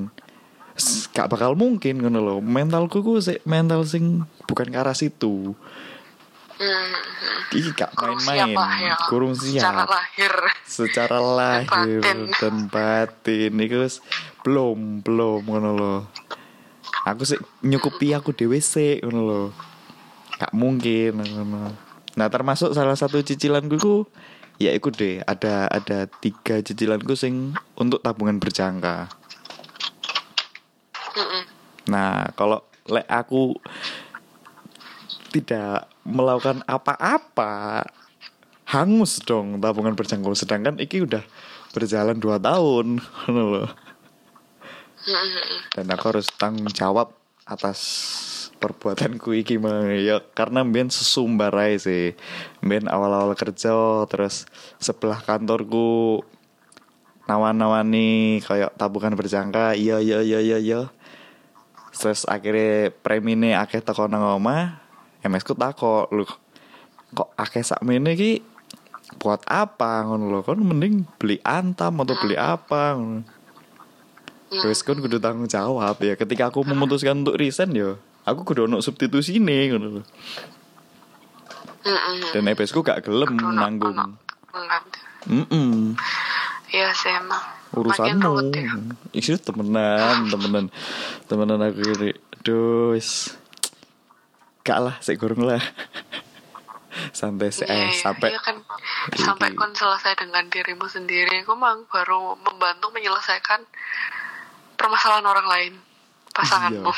gak bakal mungkin ngono loh mentalku ku mental sing bukan ke arah situ Hmm. iki gak main-main ya. kurung Secara siap lahir. secara lahir batin. dan batin belum belum ngono loh aku sih nyukupi aku dhewe sik ngono loh gak mungkin ngono nah termasuk salah satu cicilanku ku ya ikut deh ada ada tiga cicilanku sing untuk tabungan berjangka. Nah kalau lek aku tidak melakukan apa-apa hangus dong tabungan berjangka sedangkan iki udah berjalan dua tahun loh dan aku harus tanggung jawab atas perbuatanku iki mah ya karena mbien sesumbar aja sih. Mbien awal-awal kerja terus sebelah kantorku nawan-nawani kayak tabungan berjangka. Iya iya iya iya iya terus akhirnya premine akeh teko nang omah MS ku takok lu kok akeh sakmene iki buat apa ngono lho kan mending beli antam atau beli apa ngono Terus kan kudu tanggung jawab ya ketika aku memutuskan untuk resign ya aku kudu ono substitusi nih ngono lho. Mm-mm. Dan EPS ku gak gelem nanggung. Mm Iya sih emang. Urusanmu. ya. Isi temenan, temenan. Temenan aku ini. Duh, wis. Gak lah, sik gurung lah. sampai se Iya, eh, iya. sampai Iya kan sampai kon selesai dengan dirimu sendiri, aku mang baru membantu menyelesaikan permasalahan orang lain, pasanganmu.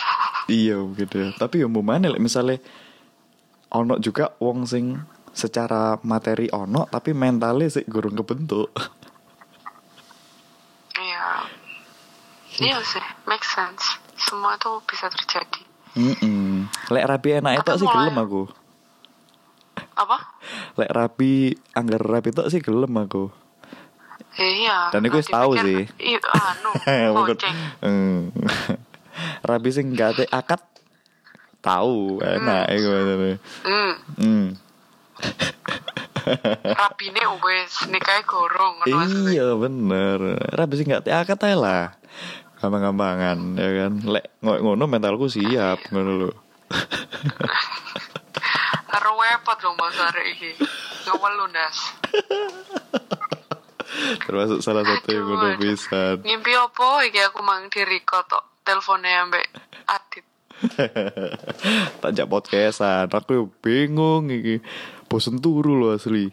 Iya gitu. Tapi ya mau mana misalnya ono juga wong sing secara materi ono tapi mentalnya sih gurung kebentuk. Iya. Iya sih, make sense. Semua itu bisa terjadi. Mm Lek rapi enak itu sih gelem aku. Apa? Lek rapi anggar rapi itu sih gelem aku. Iya. Dan wis tahu sih. Iya, anu, goceng. Hmm. rapi sing gak ada akad tahu enak iku bener. Hmm, Hmm. Rapine wis nikahe gorong. Iya bener Rabi sih gak ada akad aja lah Gampang-gampangan ya kan Lek ng- ngono mentalku siap Ngono lho Karo wepot dong Mas Arek iki. Ngawal lunas. Termasuk salah satu yang ngono aduh. pisan Ngimpi apa iki aku mang diri tok teleponnya ambek Adit. Tak jak podcastan Aku bingung iki Bosen turu lho asli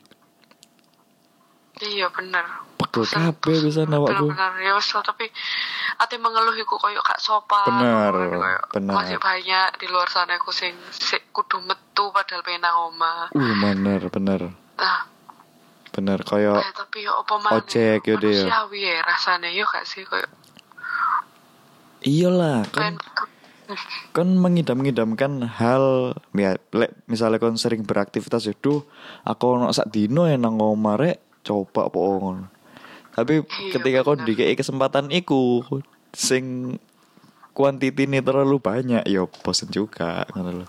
Iya bener. Pegel kabeh pisan awakku Bener-bener ya wis tapi ate mengeluh iku koyo gak sopan. Bener, Koyo bener. Masih banyak di luar sana aku sing sik kudu metu padahal pengen nang omah. Uh bener bener Nah, Bener Kayak eh, tapi yo apa maneh? Ojek, yo, deh. Manusiawi ya rasane yo gak sih koyo Iyalah pengen kan kan mengidam-ngidamkan hal ya misalnya kon sering beraktivitas itu aku ono sak dino ya nang rek coba apa ngono. Tapi Iya, ketika kau bener. dikei kesempatan iku sing kuantiti ini terlalu banyak ya bosen juga ngono lho.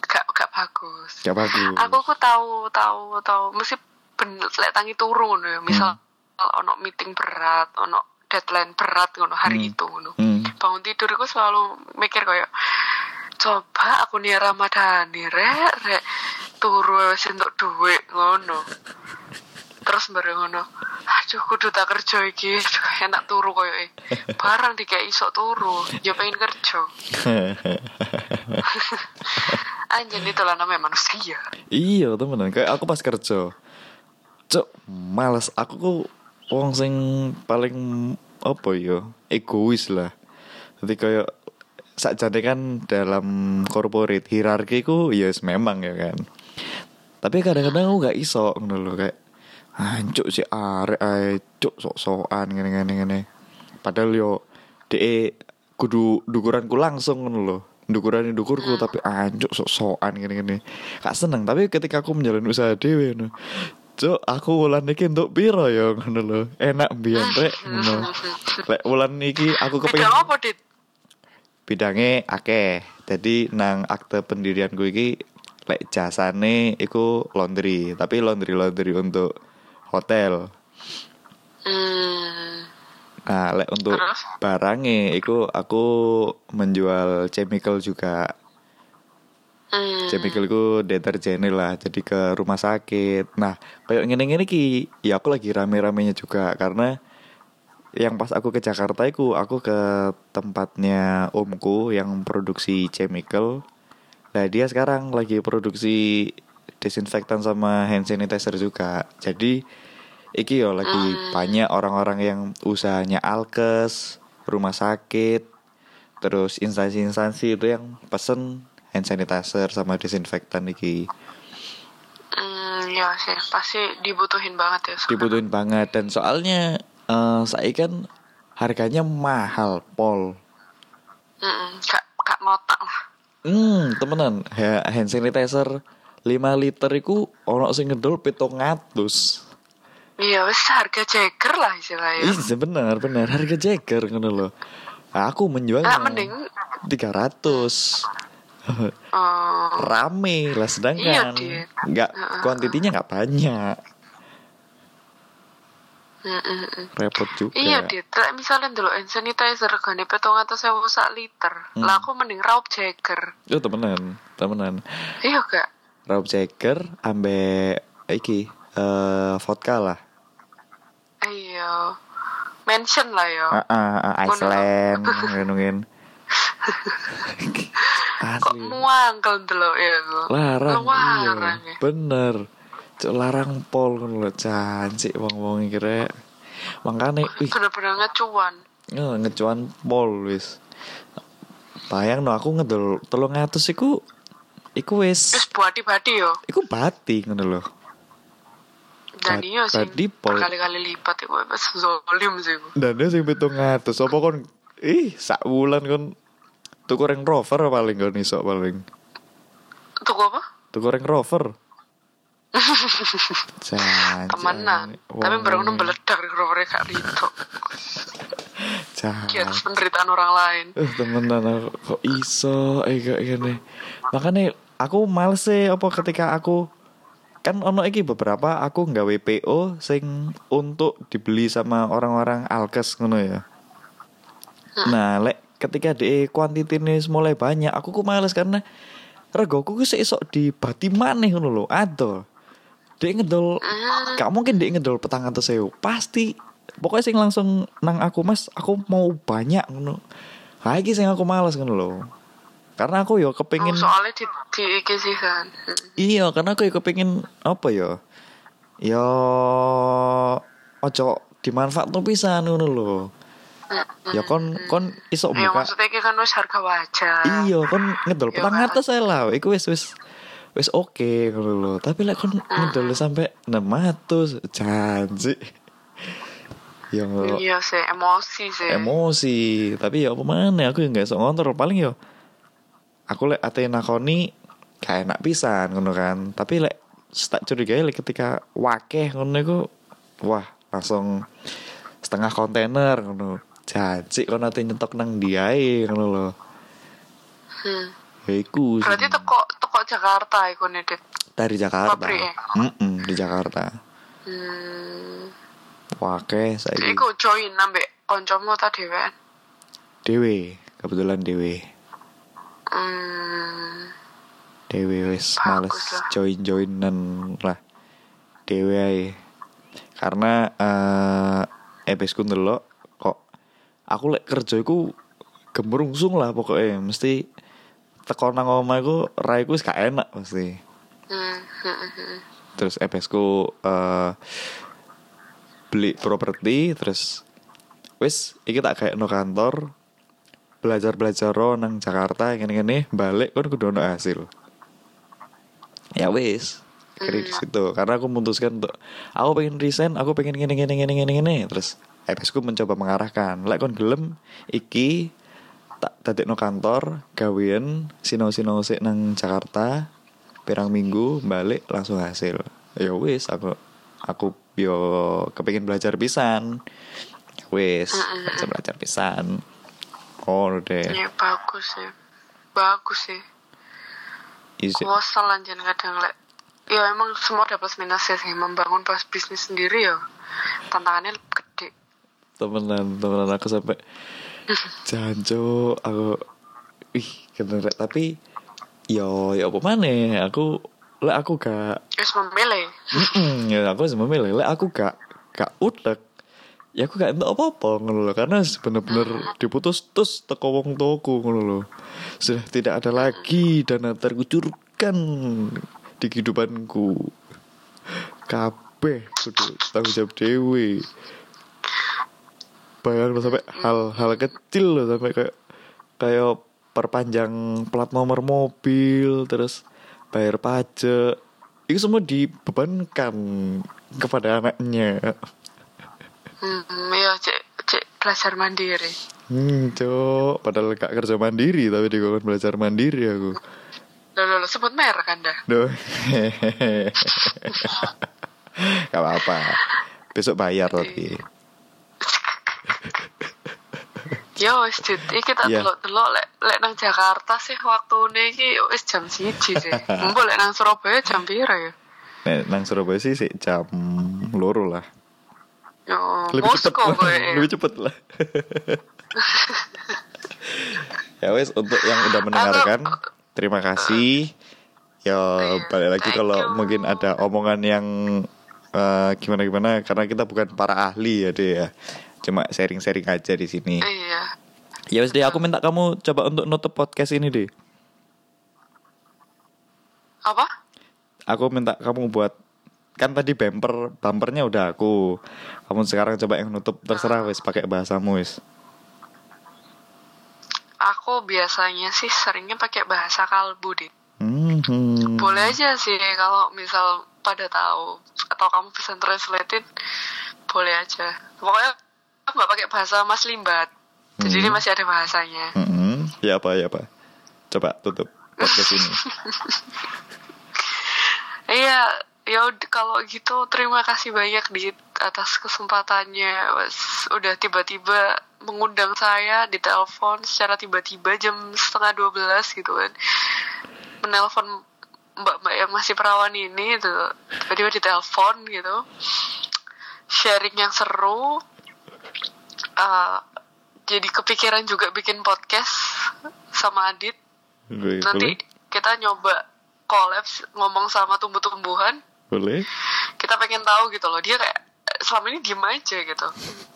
gak gak bagus Gak bagus. aku kok tahu tahu tahu mesti ben lek tangi turu ngono ya misal ono meeting berat ono deadline berat ngono hari Hmm. itu ngono Hmm. Bangun tidur aku selalu mikir kayak coba aku nih Ramadhani rek rek turu wis entuk duit ngono. Terus bareng ngono aduh kudu tak kerja iki enak turu koyo e. Barang dikek iso turu ya pengen kerja. Anjir itu lah namanya manusia. Iya temenan. Kayak aku pas kerja cok males. Aku kok wong sing paling apa ya egois lah jadi kayak sakjane kan dalam corporate hierarki ku ya yes, memang ya kan. Tapi kadang-kadang aku gak iso ngono lho kayak hancuk si arek ae cuk sok-sokan ngene-ngene ngene padahal yo de kudu dukuranku langsung ngono lho. Dukuran dukurku tapi anjuk sok-sokan ngene-ngene gak seneng tapi ketika aku menjalani usaha dhewe ngono Cuk, aku wulan iki untuk piro ya? Ngono lho. Enak mbiyen rek ngono. Lek wulan iki aku kepengin bidange akeh. Jadi nang akte pendirianku iki lek jasane iku laundry, tapi laundry-laundry untuk hotel. hmm Nah, lek untuk barangnya iku aku menjual chemical juga. hmm Chemical ku deterjen lah, jadi ke rumah sakit. Nah, kayak ngene-ngene ki, ya aku lagi rame-ramenya juga karena yang pas aku ke Jakarta iku aku ke tempatnya omku yang produksi chemical. Nah, dia sekarang lagi produksi desinfektan sama hand sanitizer juga. Jadi iki yo lagi banyak orang-orang yang usahanya alkes, rumah sakit, terus instansi-instansi itu yang pesen hand sanitizer sama desinfektan iki Hmm, ya sih pasti dibutuhin banget ya sekarang. dibutuhin banget dan soalnya eh saya kan harganya mahal pol Mm-mm, kak kak ngotak lah. Hmm temenan. Ha- hand sanitizer 5 liter iku ono sing ngedol 700 iya wes harga Jagger lah istilahnya. Iya benar benar. Harga Jagger ngono loh. Nah, aku menjualnya Ah, mending 300 oh, rame lah Iya, sedangkan Dit. nggak kuantitinya nggak banyak mm-mm-mm. repot juga Iya dit, Lek misalnya dulu hand sanitizer regane petong atau sewu sak liter, Hmm. lah aku mending raup Jagger. itu temenan temenan Iya gak? Rob Jagger ambe iki eh vodka lah Iya, mention lah ya. ah, ah, ah, Ngono. Iceland ngenungin Kok asli muangkel dulu ya gue. larang Larang iya ya. bener Cuk, larang pol ngono lho cancik wong-wong iki rek makane wih Bener-bener ngecuan. Ya, ngecuan pol wis. Bayang no aku ngedol tolong atus iku iku wis buat badi yo. iku bati ngono lho. Dan iya sih, berkali-kali lipat itu wes zolim sih. Dan dia sing 700 apa kon ih sak wulan kon tuku rover paling kon iso paling. Tuh apa? Tuku reng rover. Jan. Temenan. Tapi bareng meledak di mereka itu. Di atas penderitaan orang lain. Eh temenan aku kok iso eh kayak gini. Makanya aku males sih apa ketika aku kan ono iki beberapa aku nggak WPO sing untuk dibeli sama orang-orang alkes ngono ya. Nah, lek ketika di kuantiti ini mulai banyak, aku ku males karena regoku ku iso dibati maneh ngono lho. Ado. Dia ngedol. Hmm. gak mungkin dia ngedol petang atau sewu. Pasti. Pokoknya sing langsung nang aku mas aku mau banyak ngono. Lagi sing aku males ngono loh karena aku yo kepengin Oh, soalnya di, di iki sih kan. Iya karena aku yo kepengin apa yo yo ojo dimanfaat tuh bisa ngono loh ya kon kon iso Ya buka. maksudnya iki kan wis harga wajar. iya kon ngedol Ya, petang kan. atas saya lah. Iku wis wis wis oke ngono lho. Tapi lek kon ngedol sampai 600 janji. Ya Iya sih, emosi sih. emosi. Tapi ya apa mana aku yang gak iso ngontrol. Paling yo aku lek ate nakoni gak enak pisan ngono kan. Tapi lek tak curiga lek ketika wakeh ngono iku wah langsung setengah kontainer ngono. Janji kok nanti nyetok nang diae ngono lho. Hmm. Ya iku. Berarti teko teko Jakarta iku Dit. dari Jakarta Pabrik ya? Mm-mm, di Jakarta Hmm. Wake saya Iku join ambek kancamu ta dhewean. dewe kebetulan dewe Hmm. dewe wis males lah. join joinan lah dewe ae karena eh ebesku ndelok kok aku lek kerja iku gemerungsung lah pokoknya mesti teko nang omah iku raiku wis gak enak pasti. Hmm. hmm, hmm, hmm. terus ebesku eh beli properti terus wis iki tak kayak no kantor belajar belajar nang Jakarta gini gini balik kan kudu ono hasil. Ya wis akhirnya di situ. Karena aku memutuskan untuk aku pengen resign aku pengen gini gini gini gini gini terus ebesku mencoba mengarahkan. Lek kon gelem iki tak tadi no kantor gawean sinau sinau sik nang Jakarta pirang minggu balik langsung hasil. Ya wis aku aku yo kepengin belajar pisan. Ya wis belajar belajar pisan. Oh deh. Ya bagus ya. Bagus sih. isi Wosal anjen kadang lek ya emang semua ada plus minusnya sih membangun pas bisnis sendiri ya. Tantangannya gede. Temenan temenan aku sampai janjo aku ih keren tapi yo yo apa mana? Aku lek aku gak terus memilih. Ya aku harus memilih. Lek aku gak gak utek ya aku gak entuk apa-apa ngono lho. Karena bener-bener diputus terus teko wong tuaku ngono lho. Sudah tidak ada lagi dana terkucurkan di kehidupanku. Kabeh kudu tanggung jawab dewe bayang lo sampai hal-hal kecil loh sampai kayak kayak perpanjang plat nomor mobil terus bayar pajak. Itu semua dibebankan kepada anaknya. Hmm, ya cek cek belajar mandiri. Hmm cok. Padahal gak kerja mandiri tapi di belajar mandiri aku. Lo lo, lo sebut merek anda. Duh. gak apa-apa. Besok bayar tapi ya wis dit iki tak Iya. delok delok lek lek nang Jakarta sih waktune iki wis jam siji sih. Mbok lek nang Surabaya jam piro ya? Nek nang Surabaya sih sih jam loro lah. Yo lebih cepet lah, lebih cepet lah. Ya wes untuk yang udah mendengarkan terima kasih. Ya Iya, balik lagi kalau mungkin ada omongan yang gimana gimana karena kita bukan para ahli ya deh ya cuma sharing-sharing aja di sini. Iya. Ya wes deh aku minta kamu coba untuk nutup podcast ini deh apa? Aku minta kamu buat kan tadi bumper bumpernya udah aku. Kamu sekarang coba yang nutup terserah wes pakai bahasamu wes aku biasanya sih seringnya pakai bahasa kalbu dit Hmm, boleh aja sih kalau misal pada tahu atau kamu bisa translatein boleh aja. Pokoknya aku nggak pakai bahasa Mas Limbat. Jadi Hmm. ini masih ada bahasanya. Hmm, ya apa ya apa? Coba tutup podcast ini. Iya ya kalau gitu terima kasih banyak di atas kesempatannya. Wes, udah tiba-tiba mengundang saya di telepon secara tiba-tiba jam setengah 12 gitu kan. Menelpon mbak-mbak yang masih perawan ini itu tiba-tiba di telepon gitu. Sharing yang seru Uh, jadi kepikiran juga bikin podcast sama Adit. Boleh nanti kita nyoba collabs ngomong sama tumbuh-tumbuhan. Boleh. Kita pengen tahu gitu loh dia kayak selama ini diem aja gitu.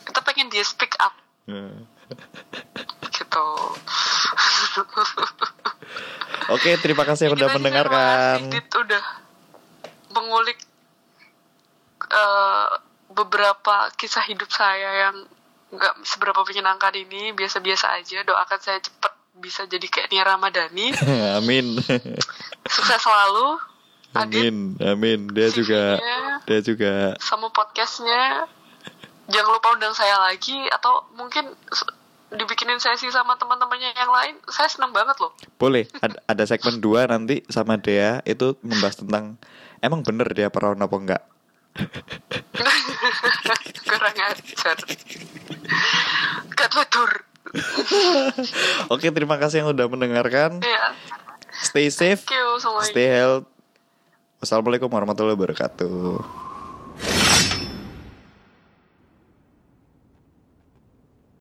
Kita pengen dia speak up. Nah. gitu. Oke terima kasih yang Ini udah mendengarkan. terima kasih, Dit, udah mengulik eh, beberapa kisah hidup saya yang nggak seberapa menyenangkan ini biasa-biasa aja doakan saya cepet bisa jadi kayak Nia Ramadhani. Amin. Sukses selalu Adit. Amin amin. Dia juga CV-nya. dia juga. Sama podcastnya. Jangan lupa undang saya lagi atau mungkin dibikinin sesi sama teman-temannya yang lain. Saya senang banget loh. Boleh ada, ada segmen dua nanti sama Dea itu membahas tentang emang bener dia perawan apa enggak kurang ajar gak tutur Oke, terima kasih yang udah mendengarkan. ya Stay safe, you stay healthy. Wassalamualaikum warahmatullahi wabarakatuh.